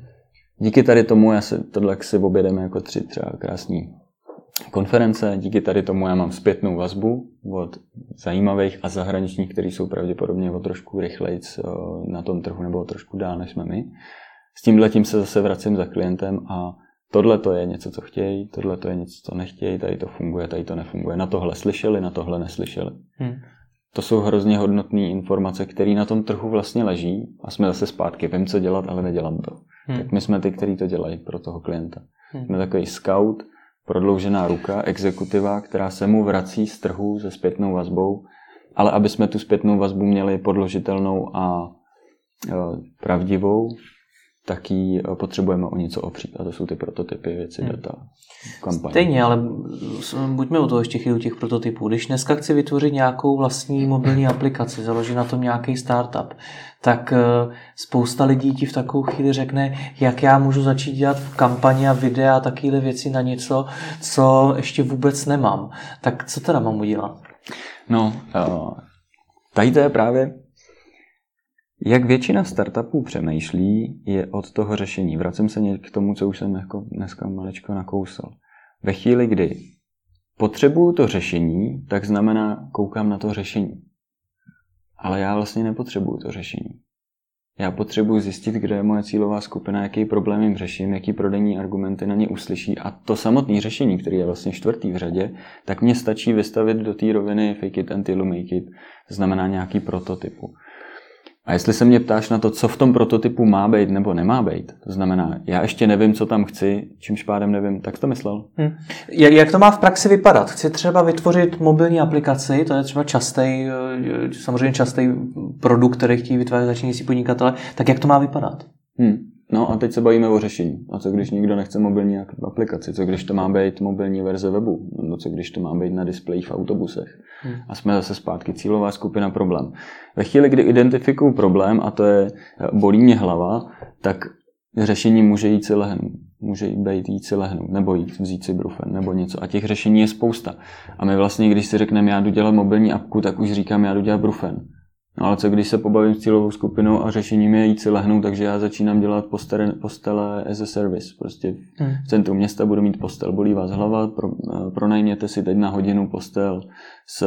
Díky tady tomu já se tohle si objedeme jako tři třeba krásní konference. Díky tady tomu já mám zpětnou vazbu od zajímavých a zahraničních, kteří jsou pravděpodobně o trošku rychleji na tom trhu nebo o trošku dál, než jsme my. S tímhle tím se zase vracím za klientem a tohle to je něco, co chtějí, tohle to je něco, co nechtějí, tady to funguje, tady to nefunguje. Na tohle slyšeli, na tohle neslyšeli. Hmm. To jsou hrozně hodnotné informace, které na tom trhu vlastně leží a jsme zase zpátky. Vím, co dělat, ale nedělám to. Hmm. Tak my jsme ty, kteří to dělají pro toho klienta. Hmm. Jsme takový scout, prodloužená ruka, exekutiva, která se mu vrací z trhu se zpětnou vazbou, ale aby jsme tu zpětnou vazbu měli podložitelnou a e, pravdivou, tak ji eh, potřebujeme o něco opřít. A to jsou ty prototypy, věci, hmm. data, kampaně. Stejně, ale buďme u toho ještě chvíli těch prototypů. Když dneska chci vytvořit nějakou vlastní mobilní aplikaci, založit na tom nějaký startup, tak eh, spousta lidí ti v takovou chvíli řekne, jak já můžu začít dělat kampaně a videa a takovéhle věci na něco, co ještě vůbec nemám. Tak co teda mám udělat? No, uh, tady to je právě jak většina startupů přemýšlí, je od toho řešení. Vracím se k tomu, co už jsem jako dneska maličko nakousl. Ve chvíli, kdy potřebuju to řešení, tak znamená, koukám na to řešení. Ale já vlastně nepotřebuju to řešení. Já potřebuji zjistit, kde je moje cílová skupina, jaký problém jim řeším, jaký prodejní argumenty na ně uslyší a to samotné řešení, který je vlastně čtvrtý v řadě, tak mě stačí vystavit do té roviny fake it until you make it, znamená nějaký prototypu. A jestli se mě ptáš na to, co v tom prototypu má být nebo nemá být, to znamená, já ještě nevím, co tam chci, čímž pádem nevím, tak to myslel? Hmm. Jak to má v praxi vypadat? Chci třeba vytvořit mobilní aplikaci, to je třeba častý, eh, samozřejmě častý produkt, který chtějí vytvářet začínající podnikatele, tak jak to má vypadat? Hmm. No a teď se bavíme o řešení. A co když nikdo nechce mobilní aplikaci? Co když to má být mobilní verze webu? Nebo co když to má být na displeji v autobusech? Hmm. A jsme zase zpátky cílová skupina problém. Ve chvíli, kdy identifikuju problém, a to je bolí mě hlava, tak řešení může jít si lehnout. Může být jít si lehnout, nebo jít vzít si brufen, nebo něco. A těch řešení je spousta. A my vlastně, když si řekneme, já jdu dělat mobilní apku, tak už říkám, já jdu dělat brufen. No ale co když se pobavím s cílovou skupinou a řešením je jít si lehnout, takže já začínám dělat postele, postele as a service. Prostě hmm. v centru města budu mít postel, bolí vás hlava, pro, eh, pronajměte si teď na hodinu postel s,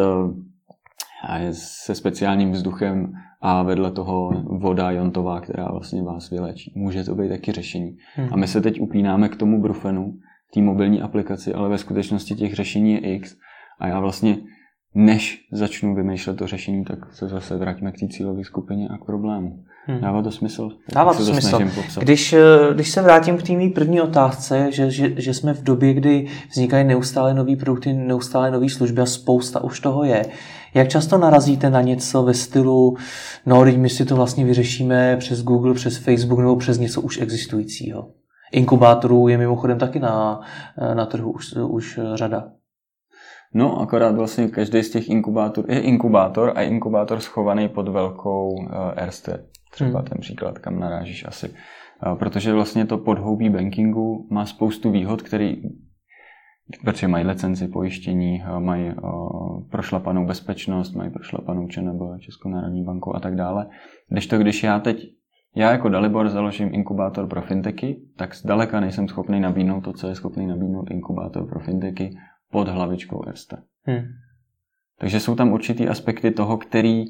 se speciálním vzduchem a vedle toho voda jontová, která vlastně vás vylečí. Může to být taky řešení. Hmm. A my se teď upínáme k tomu brufenu, té mobilní aplikaci, ale ve skutečnosti těch řešení je X. A já vlastně než začnu vymýšlet to řešení, tak se zase vrátíme k té cílové skupině a k problému. Hmm. Dává to smysl? Dává to smysl. Když, eh, když se vrátím k té první otázce, že, že, že jsme v době, kdy vznikají neustále nové produkty, neustále nové služby a spousta už toho je, jak často narazíte na něco ve stylu, no, teď my si to vlastně vyřešíme přes Google, přes Facebook nebo přes něco už existujícího? Inkubátorů je mimochodem taky na, na trhu už, už řada. No, akorát vlastně každý z těch inkubátorů je inkubátor a inkubátor schovaný pod velkou uh, RST. Třeba hmm. ten příklad, kam narážíš asi. Uh, protože vlastně to podhoubí bankingu má spoustu výhod, který protože mají licenci pojištění, uh, mají prošlapanou bezpečnost, mají prošlapanou ČNB, Českou národní banku a tak dále. Když to, když já teď já jako Dalibor založím inkubátor pro fintechy, tak zdaleka nejsem schopný nabídnout to, co je schopný nabídnout inkubátor pro fintechy pod hlavičkou Erste. Hmm. Takže jsou tam určitý aspekty toho, který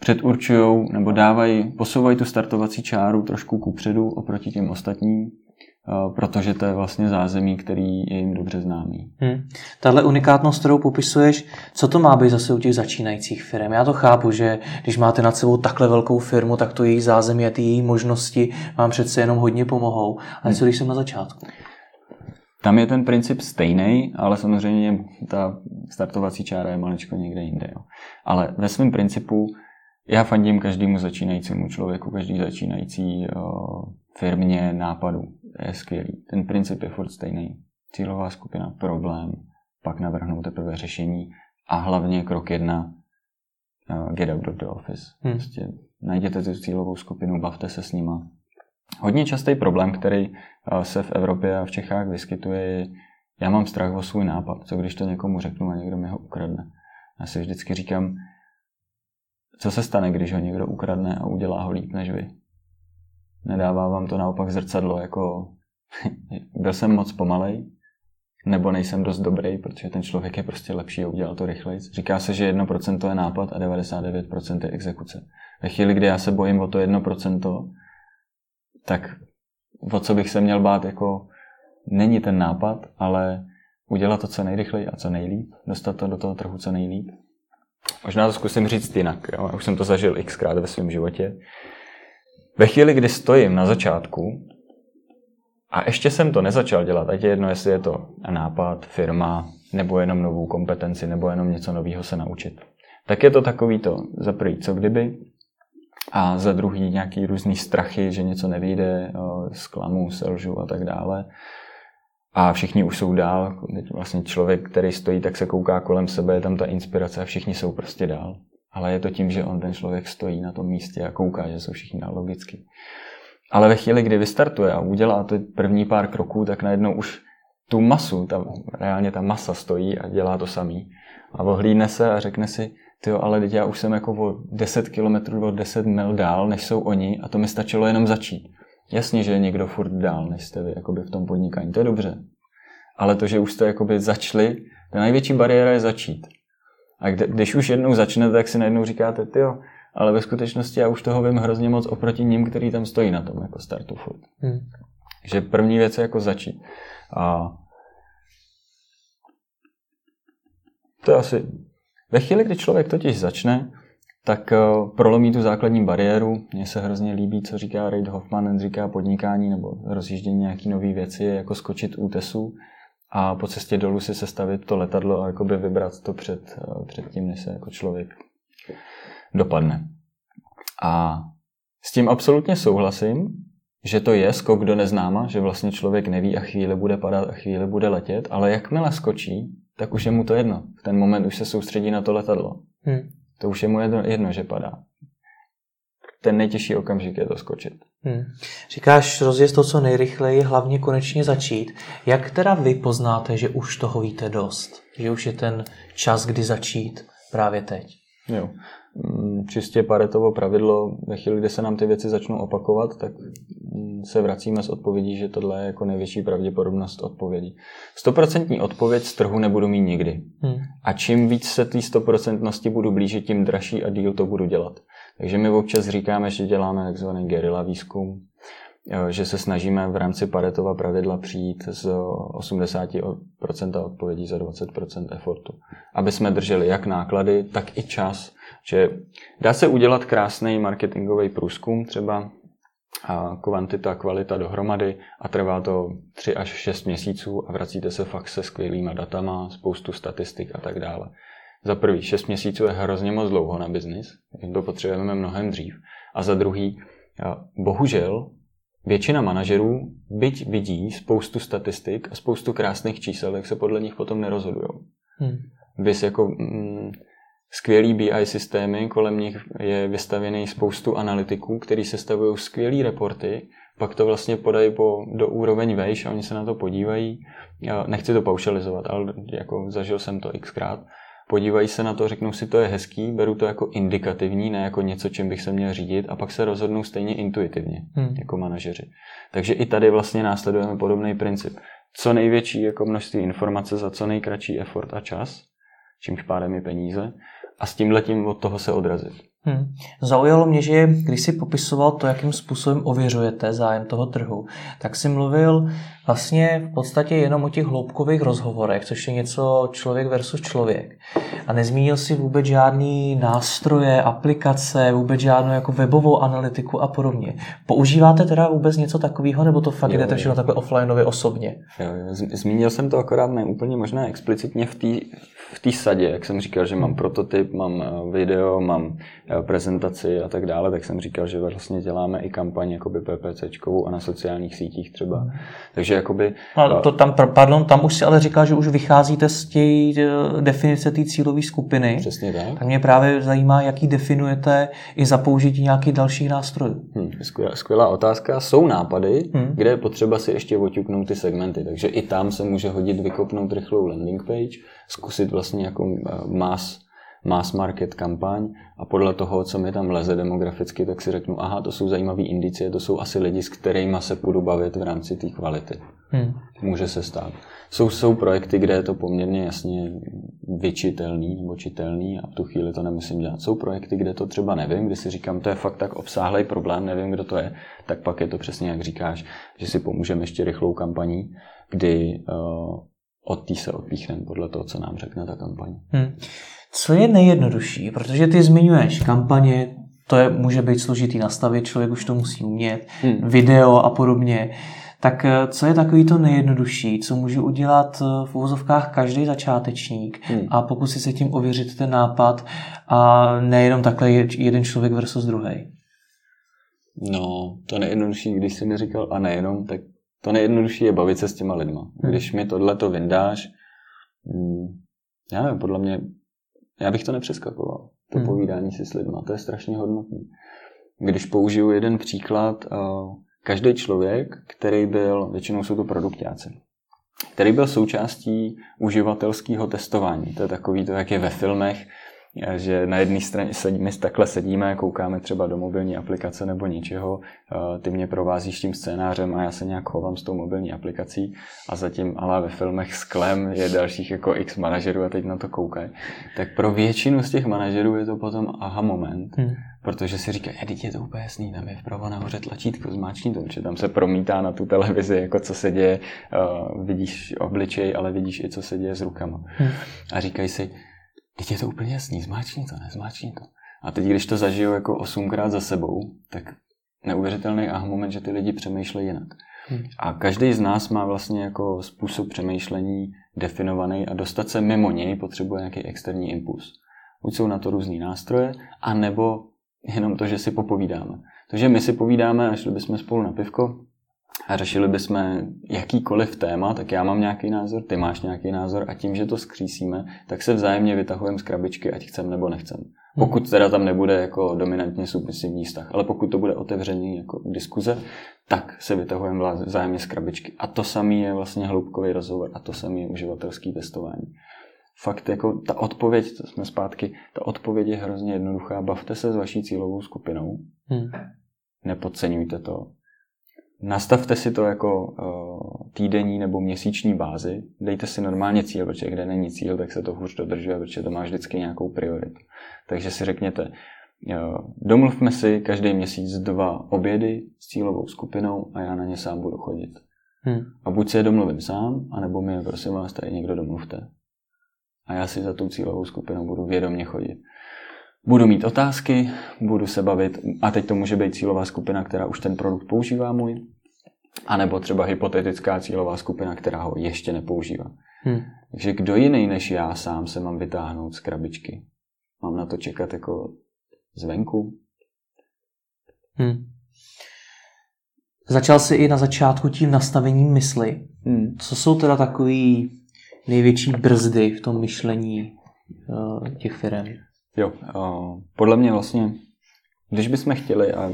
předurčují nebo dávají, posouvají tu startovací čáru trošku kupředu oproti těm ostatním, eh, protože to je vlastně zázemí, který je jim dobře známý. Hmm. Tahle unikátnost, kterou popisuješ, co to má být zase u těch začínajících firm? Já to chápu, že když máte nad sebou takhle velkou firmu, tak to její zázemí a ty její možnosti vám přece jenom hodně pomohou. Ale co když jsem na začátku? Tam je ten princip stejný, ale samozřejmě ta startovací čára je maličko někde jinde. Jo. Ale ve svém principu já fandím každému začínajícímu člověku, každý začínající o, firmě, nápadu. Je skvělý. Ten princip je furt stejný. Cílová skupina, problém, pak navrhnout teprve řešení a hlavně krok jedna, get out of the office. Hmm. Prostě najděte tu cílovou skupinu, bavte se s nima, Hodně častý problém, který eh, se v Evropě a v Čechách vyskytuje, je, já mám strach o svůj nápad. Co když to někomu řeknu a někdo mi ho ukradne? Já si vždycky říkám, co se stane, když ho někdo ukradne a udělá ho líp než vy? Nedává vám to naopak zrcadlo, jako byl jsem moc pomalej, nebo nejsem dost dobrý, protože ten člověk je prostě lepší a udělal to rychleji. Říká se, že 1% je nápad a 99% je exekuce. Ve chvíli, kdy já se bojím o to 1%, tak o co bych se měl bát, jako není ten nápad, ale udělat to co nejrychleji a co nejlíp, dostat to do toho trhu co nejlíp. Možná to zkusím říct jinak, jo? už jsem to zažil xkrát ve svém životě. Ve chvíli, kdy stojím na začátku a ještě jsem to nezačal dělat, ať je jedno, jestli je to nápad, firma, nebo jenom novou kompetenci, nebo jenom něco nového se naučit, tak je to takový to, za prvý, co kdyby, a za druhý nějaký různý strachy, že něco nevyjde, zklamu, selžu a tak dále. A všichni už jsou dál. Vlastně člověk, který stojí, tak se kouká kolem sebe, je tam ta inspirace a všichni jsou prostě dál. Ale je to tím, že on ten člověk stojí na tom místě a kouká, že jsou všichni dál logicky. Ale ve chvíli, kdy vystartuje a udělá to první pár kroků, tak najednou už tu masu, ta, reálně ta masa stojí a dělá to samý. A ohlídne se a řekne si, ty ale teď já už jsem jako o 10 km, o 10 mil dál, než jsou oni a to mi stačilo jenom začít. Jasně, že je někdo furt dál, než jste vy jakoby v tom podnikání, to je dobře. Ale to, že už jste jakoby začali, ta největší bariéra je začít. A když už jednou začnete, tak si najednou říkáte, ty ale ve skutečnosti já už toho vím hrozně moc oproti ním, který tam stojí na tom jako startu furt. Hmm. Takže první věc je jako začít. A to je asi... Ve chvíli, kdy člověk totiž začne, tak eh, prolomí tu základní bariéru. Mně se hrozně líbí, co říká Reid Hoffman, říká podnikání nebo rozjíždění nějaký nové věci, jako skočit útesu a po cestě dolů si sestavit to letadlo a jakoby vybrat to před, eh, před tím, než se jako člověk dopadne. A s tím absolutně souhlasím, že to je skok do neznáma, že vlastně člověk neví a chvíli bude padat a chvíli bude letět, ale jakmile skočí, tak už je mu to jedno. V ten moment už se soustředí na to letadlo. Hmm. To už je mu jedno, jedno že padá. Ten nejtěžší okamžik je to skočit. Hmm. Říkáš rozjezd to co nejrychleji, hlavně konečně začít. Jak teda vy poznáte, že už toho víte dost? Že už je ten čas, kdy začít právě teď? Jo. Mm, čistě paretovo pravidlo, ve chvíli, kdy se nám ty věci začnou opakovat, tak mm, se vracíme s odpovědí, že tohle je jako největší pravděpodobnost odpovědi. Stoprocentní odpověď z trhu nebudu mít nikdy. Hmm. A čím víc se té stoprocentnosti budu blížit, tím dražší a díl to budu dělat. Takže my občas říkáme, že děláme takzvaný gerila výzkum, že se snažíme v rámci Paretova pravidla přijít z 80% odpovědí za 20% efortu. Aby jsme drželi jak náklady, tak i čas. Že dá se udělat krásný marketingový průzkum, třeba a kvantita, kvalita dohromady a trvá to 3 až 6 měsíců a vracíte se fakt se skvělýma datama, spoustu statistik a tak dále. Za prvý, 6 měsíců je hrozně moc dlouho na biznis, to potřebujeme mnohem dřív. A za druhý, bohužel Většina manažerů, byť vidí spoustu statistik a spoustu krásných čísel, tak se podle nich potom nerozhodují. Hmm. Bys jako mm, skvělý BI systémy, kolem nich je vystavěný spoustu analytiků, kteří sestavují skvělé reporty, pak to vlastně podají po, do úroveň vejš a oni se na to podívají. Já nechci to paušalizovat, ale jako zažil jsem to xkrát podívají se na to, řeknou si, to je hezký, beru to jako indikativní, ne jako něco, čím bych se měl řídit a pak se rozhodnou stejně intuitivně hmm. jako manažeři. Takže i tady vlastně následujeme podobný princip. Co největší jako množství informace za co nejkratší effort a čas, čímž pádem je peníze a s tím letím od toho se odrazit. Hmm. Zaujalo mě, že když si popisoval to, jakým způsobem ověřujete zájem toho trhu, tak si mluvil vlastně v podstatě jenom o těch hloubkových rozhovorech, což je něco člověk versus člověk. A nezmínil si vůbec žádný nástroje, aplikace, vůbec žádnou jako webovou analytiku a podobně. Používáte teda vůbec něco takového, nebo to fakt jdete všechno takhle offlineově osobně? Jo, jo. Zmínil jsem to akorát ne úplně možná explicitně v té té sadě, jak jsem říkal, že mám prototyp, mám eh, video, mám eh, prezentaci a tak dále, tak jsem říkal, že vlastně děláme i kampaň jakoby PPCčkovou a na sociálních sítích třeba. Takže jakoby... No, to tam, pardon, tam už si ale říkal, že už vycházíte z té eh, definice té cílové skupiny. Přesně tak. Tak mě právě zajímá, jaký definujete i za použití nějakých dalších nástrojů. Hmm, skvělá, skvělá otázka. Jsou nápady, hmm. kde je potřeba si ještě oťuknout ty segmenty, takže i tam se může hodit vykopnout rychlou landing page, zkusit vlastně jako mass, mass market kampaň a podle toho, co mi tam leze demograficky, tak si řeknu, aha, to jsou zajímavé indicie, to jsou asi lidi, s kterými se půjdu bavit v rámci té kvality. Hmm. Může se stát. Jsou, jsou projekty, kde je to poměrně jasně vyčitelný nebo čitelný a v tu chvíli to nemusím dělat. Jsou projekty, kde to třeba nevím, kde si říkám, to je fakt tak obsáhlý problém, nevím, kdo to je, tak pak je to přesně jak říkáš, že si pomůžeme ještě rychlou kampaní, kdy uh, od té se odpíchneme podle toho, co nám řekne ta kampaň. Hmm. Co je nejjednodušší? Protože ty zmiňuješ kampaně, to je, může být složitý nastavit, člověk už to musí umět, hmm. video a podobně. Tak eh, co je takový to nejjednodušší, co může udělat eh, v uvozovkách každý začátečník hmm. a pokusit se tím ověřit ten nápad a nejenom takhle jeden člověk versus druhý? No, to nejjednodušší, když jsi mi říkal a nejenom, tak to nejjednodušší je bavit se s těma lidma. Hmm. Když mi tohle to vyndáš, mm, já nevím, podle mě, já bych to nepřeskakoval. To hmm. povídání si s lidma, to je strašně hodnotné. Když použiju jeden příklad, každý člověk, který byl, většinou jsou to produktáci, který byl součástí uživatelského testování. To je takový to, jak je ve filmech, že na jedné straně sedíme, takhle sedíme, koukáme třeba do mobilní aplikace nebo něčeho, ty mě provázíš tím scénářem a já se nějak chovám s tou mobilní aplikací a zatím ale ve filmech s klem je dalších jako x manažerů a teď na to koukají. Tak pro většinu z těch manažerů je to potom aha moment, hmm. protože si říkají, teď je to úplně jasný, tam je vpravo nahoře tlačítko, zmáčkni to, že tam se promítá na tu televizi, jako co se děje, vidíš obličej, ale vidíš i co se děje s rukama. Hmm. A říkají si, Teď je to úplně jasný, zmáčkni to, nezmáčkni to. A teď, když to zažiju jako osmkrát za sebou, tak neuvěřitelný aha moment, že ty lidi přemýšlejí jinak. Hmm. A každý z nás má vlastně jako způsob přemýšlení definovaný a dostat se mimo něj potřebuje nějaký externí impuls. Buď jsou na to různý nástroje, anebo jenom to, že si popovídáme. To, že my si povídáme a šli bychom spolu na pivko, a řešili bychom jakýkoliv téma, tak já mám nějaký názor, ty máš nějaký názor a tím, že to skřísíme, tak se vzájemně vytahujeme z krabičky, ať chcem nebo nechcem. Pokud teda tam nebude jako dominantně submisivní vztah, ale pokud to bude otevřený jako diskuze, tak se vytahujeme vzájemně z krabičky. A to samé je vlastně hloubkový rozhovor a to samé je uživatelský testování. Fakt jako ta odpověď, to jsme zpátky, ta odpověď je hrozně jednoduchá. Bavte se s vaší cílovou skupinou. Hmm. Nepodceňujte to Nastavte si to jako uh, týdenní nebo měsíční bázi. Dejte si normálně cíl, protože kde není cíl, tak se to hůř dodržuje, protože to má vždycky nějakou prioritu. Takže si řekněte, uh, domluvme si každý měsíc dva obědy s cílovou skupinou a já na ně sám budu chodit. Hmm. A buď se je domluvím sám, anebo mi prosím vás tady někdo domluvte. A já si za tou cílovou skupinou budu vědomě chodit. Budu mít otázky, budu se bavit, a teď to může být cílová skupina, která už ten produkt používá můj, anebo třeba hypotetická cílová skupina, která ho ještě nepoužívá. Hmm. Takže kdo jiný než já sám se mám vytáhnout z krabičky? Mám na to čekat jako zvenku? Hmm. Začal jsi i na začátku tím nastavením mysli. Hmm. Co jsou teda takový největší brzdy v tom myšlení uh, těch firm? Jo, podle mě vlastně, když bychom chtěli a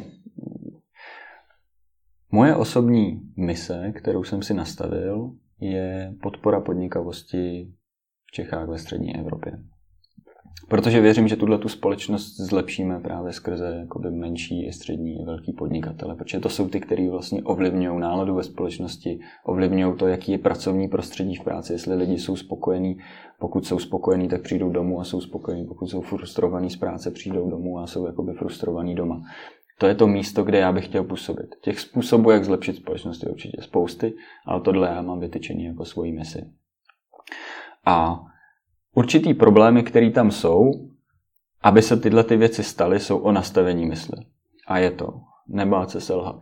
moje osobní mise, kterou jsem si nastavil, je podpora podnikavosti v Čechách ve střední Evropě. Protože věřím, že tuhle tu společnost zlepšíme právě skrze jakoby menší i střední i velký podnikatele, protože to jsou ty, kteří vlastně ovlivňují náladu ve společnosti, ovlivňují to, jaký je pracovní prostředí v práci, jestli lidi jsou spokojení, pokud jsou spokojení, tak přijdou domů a jsou spokojení, pokud jsou frustrovaní z práce, přijdou domů a jsou jakoby frustrovaní doma. To je to místo, kde já bych chtěl působit. Těch způsobů, jak zlepšit společnost, je určitě spousty, ale tohle já mám vytyčený jako svoji misi. A určitý problémy, které tam jsou, aby se tyhle ty věci staly, jsou o nastavení mysli. A je to nebát se selhat.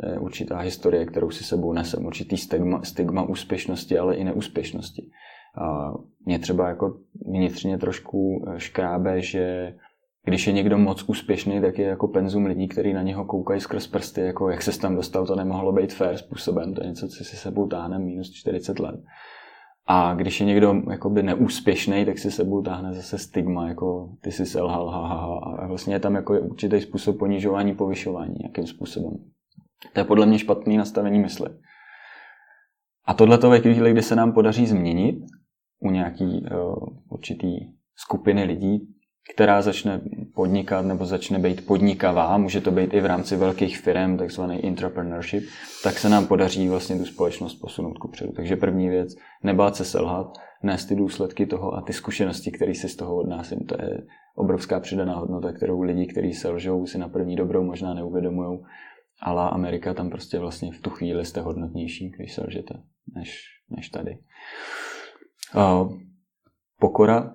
To je určitá historie, kterou si sebou nesem. Určitý stigma, stigma úspěšnosti, ale i neúspěšnosti. A mě třeba jako vnitřně trošku škrábe, že když je někdo moc úspěšný, tak je jako penzum lidí, kteří na něho koukají skrz prsty, jako jak se tam dostal, to nemohlo být fair způsobem, to je něco, co si sebou táhne minus 40 let. A když je někdo jakoby neúspěšný, tak si sebou táhne zase stigma, jako ty si selhal, ha, ha, ha. A vlastně je tam jako určitý způsob ponižování, povyšování, jakým způsobem. To je podle mě špatný nastavení mysli. A tohle to ve chvíli, kdy se nám podaří změnit u nějaký uh, určitý skupiny lidí, která začne podnikat nebo začne být podnikavá, může to být i v rámci velkých firm, takzvaný entrepreneurship, tak se nám podaří vlastně tu společnost posunout kupředu. Takže první věc, nebát se selhat, nést ty důsledky toho a ty zkušenosti, které si z toho odnásím. To je obrovská přidaná hodnota, kterou lidi, kteří selžou, si na první dobrou možná neuvědomují, ale Amerika tam prostě vlastně v tu chvíli jste hodnotnější, když selžete, než, než tady. Uh, pokora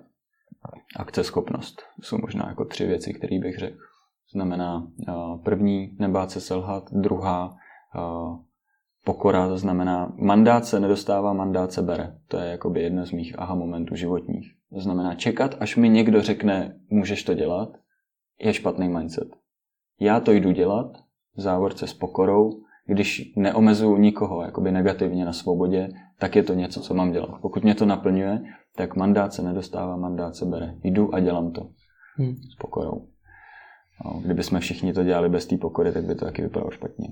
akceschopnost. Jsou možná jako tři věci, které bych řekl. Znamená první, nebát se selhat, druhá, pokora, to znamená mandát se nedostává, mandát se bere. To je jakoby jedno z mých aha momentů životních. To znamená čekat, až mi někdo řekne, můžeš to dělat, je špatný mindset. Já to jdu dělat v závorce s pokorou, když neomezuju nikoho jakoby negativně na svobodě, tak je to něco, co mám dělat. Pokud mě to naplňuje, tak mandát se nedostává, mandát se bere. Jdu a dělám to hmm. s pokorou. No, kdyby jsme všichni to dělali bez té pokory, tak by to taky vypadalo špatně.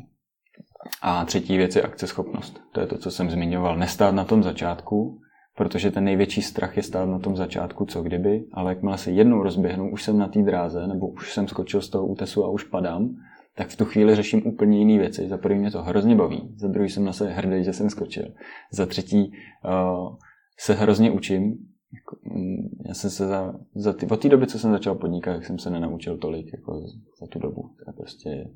A třetí věc je akceschopnost. To je to, co jsem zmiňoval. Nestát na tom začátku, protože ten největší strach je stát na tom začátku, co kdyby, ale jakmile se jednou rozběhnu, už jsem na té dráze, nebo už jsem skočil z toho útesu a už padám, tak v tu chvíli řeším úplně jiné věci. Za první mě to hrozně baví, za druhý jsem na sebe hrdý, že jsem skočil. Za třetí uh, se hrozně učím. Jako, mm, já jsem se za, za ty, od té doby, co jsem začal podnikat, tak jsem se nenaučil tolik jako za tu dobu. To je prostě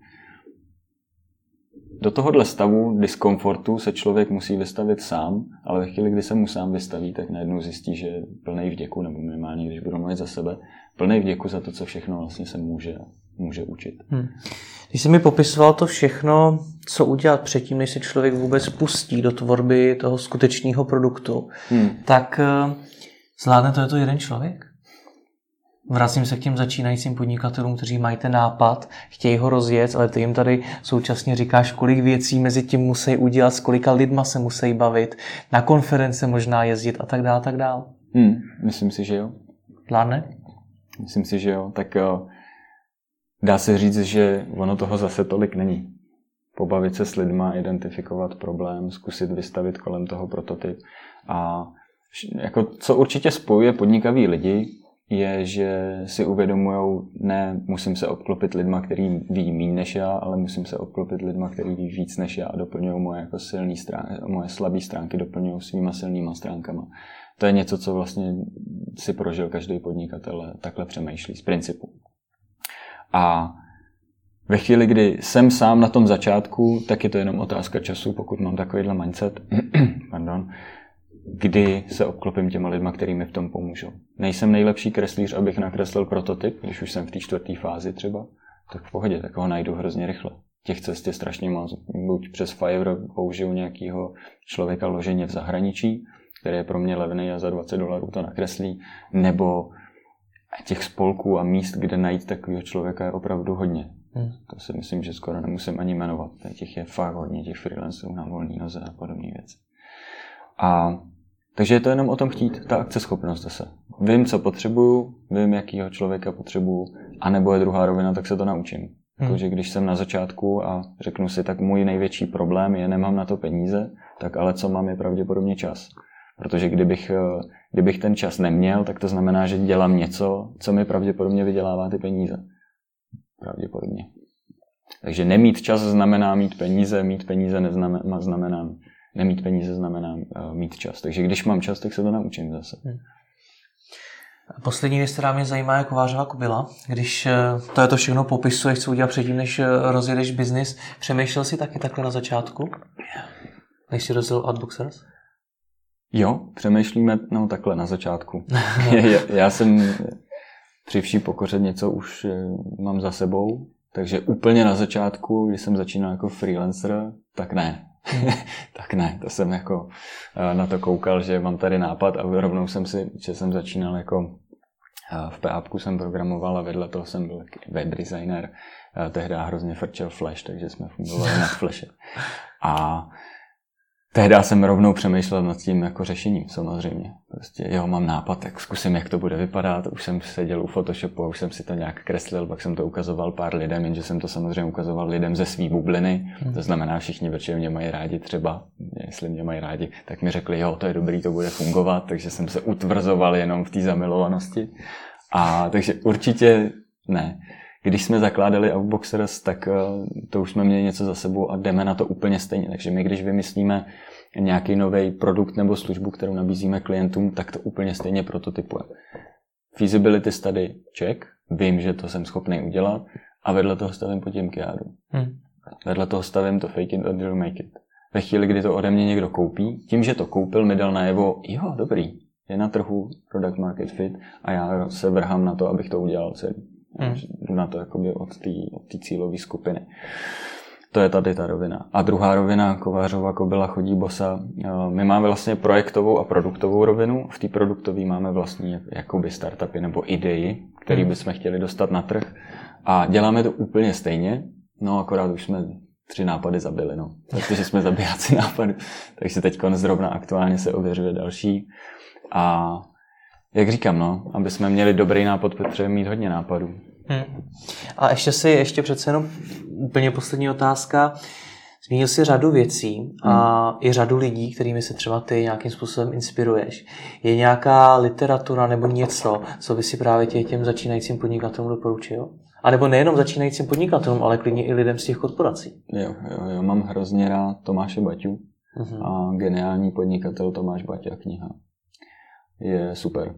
do tohohle stavu diskomfortu se člověk musí vystavit sám, ale ve chvíli, kdy se mu sám vystaví, tak najednou zjistí, že je plný vděku, nebo minimálně, když budu mluvit za sebe, plný vděku za to, co všechno vlastně se může, může učit. Hmm. Když jsi mi popisoval to všechno, co udělat předtím, než se člověk vůbec pustí do tvorby toho skutečného produktu, hmm. tak eh, zvládne to je to jeden člověk? Vracím se k těm začínajícím podnikatelům, kteří mají ten nápad, chtějí ho rozjet, ale ty jim tady současně říkáš, kolik věcí mezi tím musí udělat, s kolika lidma se musí bavit, na konference možná jezdit a tak dále, tak dále. Hmm, myslím si, že jo. Vládne? Myslím si, že jo. Tak jo, eh, dá se říct, že ono toho zase tolik není. Pobavit se s lidma, identifikovat problém, zkusit vystavit kolem toho prototyp. A jako, co určitě spojuje podnikavý lidi, je, že si uvědomují, ne musím se obklopit lidma, který ví méně než já, ale musím se obklopit lidma, který ví víc než já a doplňují moje jako silný stránky, moje slabé stránky doplňují svýma silnýma stránkama. To je něco, co vlastně si prožil každý podnikatel, takhle přemýšlí z principu. A ve chvíli, kdy jsem sám na tom začátku, tak je to jenom otázka času, pokud mám takovýhle mindset, pardon, kdy se obklopím těma lidma, který mi v tom pomůžou. Nejsem nejlepší kreslíř, abych nakreslil prototyp, když už jsem v té čtvrté fázi třeba, tak v pohodě, tak ho najdu hrozně rychle. Těch cest je strašně moc. Buď přes Fiverr použiju nějakého člověka loženě v zahraničí, který je pro mě levný a za 20 dolarů to nakreslí, nebo těch spolků a míst, kde najít takového člověka je opravdu hodně. Hmm. To si myslím, že skoro nemusím ani jmenovat. Těch je fakt hodně, těch freelanců na volný noze a podobné věci. A takže je to jenom o tom chtít, ta akceschopnost zase. Vím, co potřebuju, vím, jakýho člověka potřebuju, a nebo je druhá rovina, tak se to naučím. Hmm. Takže když jsem na začátku a řeknu si, tak můj největší problém je, nemám na to peníze, tak ale co mám je pravděpodobně čas. Protože kdybych, kdybych ten čas neměl, tak to znamená, že dělám něco, co mi pravděpodobně vydělává ty peníze. Pravděpodobně. Takže nemít čas znamená mít peníze, mít peníze neznamená, znamená nemít peníze znamená uh, mít čas. Takže když mám čas, tak se to naučím zase. Hmm. Poslední věc, která mě zajímá, je kovářová kobila. Když eh, to je to všechno popisuješ, co udělat předtím, než eh, rozjedeš biznis, přemýšlel jsi taky takhle na začátku? Než jsi rozjel Adboxers? Jo, přemýšlíme no, takhle na začátku. já, já jsem při vší pokoře něco už mám za sebou, takže úplně na začátku, když jsem začínal jako freelancer, tak ne. tak ne, to jsem jako eh, na to koukal, že mám tady nápad a rovnou jsem si, že jsem začínal jako eh, v PAPku jsem programoval a vedle toho jsem byl web designer. Eh, tehdy hrozně frčel Flash, takže jsme fungovali na Flashe. A Tehdy jsem rovnou přemýšlel nad tím jako řešením, samozřejmě. Prostě jo, mám nápad, tak zkusím, jak to bude vypadat. Už jsem seděl u Photoshopu, už jsem si to nějak kreslil, pak jsem to ukazoval pár lidem, jenže jsem to samozřejmě ukazoval lidem ze své bubliny. Hmm. To znamená, všichni, protože mě mají rádi třeba, jestli mě mají rádi, tak mi řekli, jo, to je dobrý, to bude fungovat, takže jsem se utvrzoval jenom v té zamilovanosti. A takže určitě ne když jsme zakládali Outboxers, tak eh, to už jsme měli něco za sebou a jdeme na to úplně stejně. Takže my, když vymyslíme nějaký nový produkt nebo službu, kterou nabízíme klientům, tak to úplně stejně prototypuje. Feasibility study check, vím, že to jsem schopný udělat a vedle toho stavím potěmkiádu. Hmm. Vedle toho stavím to fake it until make it. Ve chvíli, kdy to ode mě někdo koupí, tím, že to koupil, mi dal najevo, jo, dobrý, je na trhu product market fit a já se vrhám na to, abych to udělal celý. Hmm. Jdu na to jakoby od té od cílové skupiny. To je tady ta rovina. A druhá rovina, Kovářova kobila chodí bosa. My máme vlastně projektovou a produktovou rovinu. V té produktové máme vlastně jakoby startupy nebo idei, které hmm. bychom chtěli dostat na trh. A děláme to úplně stejně, No, akorát už jsme tři nápady zabili, no. Protože jsme zabijáci nápadu. Takže teď zrovna aktuálně se ověřuje další. A jak říkám, no, aby jsme měli dobrý nápad, potřebujeme mít hodně nápadů. Hmm. A ještě si, ještě přece jenom úplně poslední otázka. Zmínil si řadu věcí a hmm. i řadu lidí, kterými se třeba ty nějakým způsobem inspiruješ. Je nějaká literatura nebo něco, co by si právě tě, těm začínajícím podnikatelům doporučil? A nebo nejenom začínajícím podnikatelům, ale klidně i lidem z těch korporací. Jo, jo, jo mám hrozně rád Tomáše Baťu uh-huh. a geniální podnikatel Tomáš Baťa kniha. Je super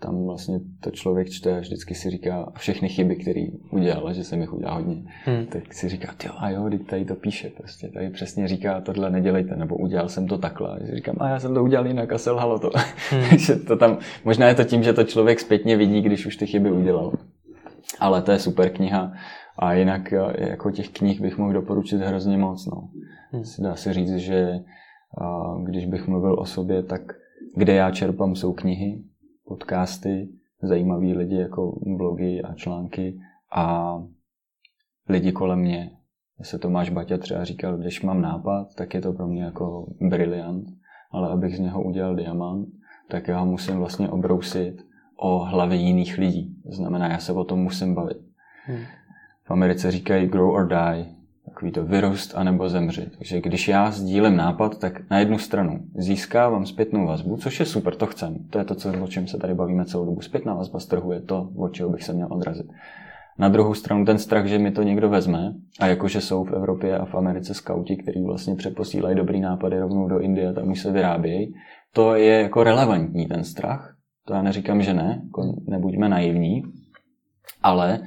tam vlastně to člověk čte a vždycky si říká všechny chyby, které udělal, že jsem jich udělal hodně. Hmm. Tak si říká, jo a jo, teď tady to píše prostě, tady přesně říká, tohle nedělejte, nebo udělal jsem to takhle. A říkám, a já jsem to udělal jinak a selhalo to. Hmm. Takže to tam, možná je to tím, že to člověk zpětně vidí, když už ty chyby udělal. Ale to je super kniha a jinak jako těch knih bych mohl doporučit hrozně moc. No. Hmm. Dá se říct, že když bych mluvil o sobě, tak kde já čerpám, jsou knihy, podcasty, zajímaví lidi jako blogy a články a lidi kolem mě. Se Tomáš Baťa třeba říkal, když mám nápad, tak je to pro mě jako briliant, ale abych z něho udělal diamant, tak já ho musím vlastně obrousit o hlavy jiných lidí. To znamená, já se o tom musím bavit. Hmm. V Americe říkají grow or die, takový to vyrůst anebo zemřít. Takže když já sdílím nápad, tak na jednu stranu získávám zpětnou vazbu, což je super, to chcem. To je to, co, o čem se tady bavíme celou dobu. Zpětná vazba z trhu je to, od čeho bych se měl odrazit. Na druhou stranu ten strach, že mi to někdo vezme, a jakože jsou v Evropě a v Americe skauti, kteří vlastně přeposílají dobrý nápady rovnou do Indie, tam už se vyrábějí, to je jako relevantní ten strach. To já neříkám, že ne, jako nebuďme naivní, ale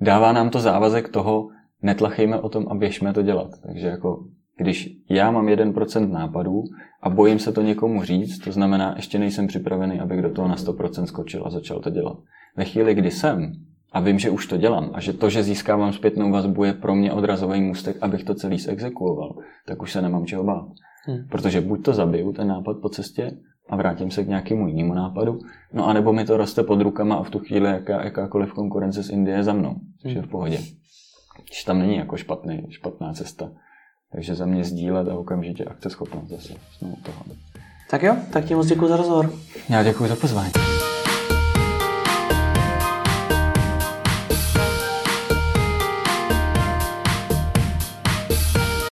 dává nám to závazek toho, netlachejme o tom a běžme to dělat. Takže jako když já mám 1% nápadů a bojím se to někomu říct, to znamená, ještě nejsem připravený, abych do toho na 100% skočil a začal to dělat. Ve chvíli, kdy jsem a vím, že už to dělám a že to, že získávám zpětnou vazbu, je pro mě odrazový můstek, abych to celý exekuoval, tak už se nemám čeho bát. Hmm. Protože buď to zabiju, ten nápad po cestě, a vrátím se k nějakému jinému nápadu, no a nebo mi to roste pod rukama a v tu chvíli jaká, jakákoliv konkurence z Indie za mnou, což je v pohodě. Že tam není jako špatný, špatná cesta. Takže za mě sdílet a okamžitě akceschopnost zase. Znovu toho. Tak jo, tak ti moc děkuji za rozhovor. Já děkuji za pozvání.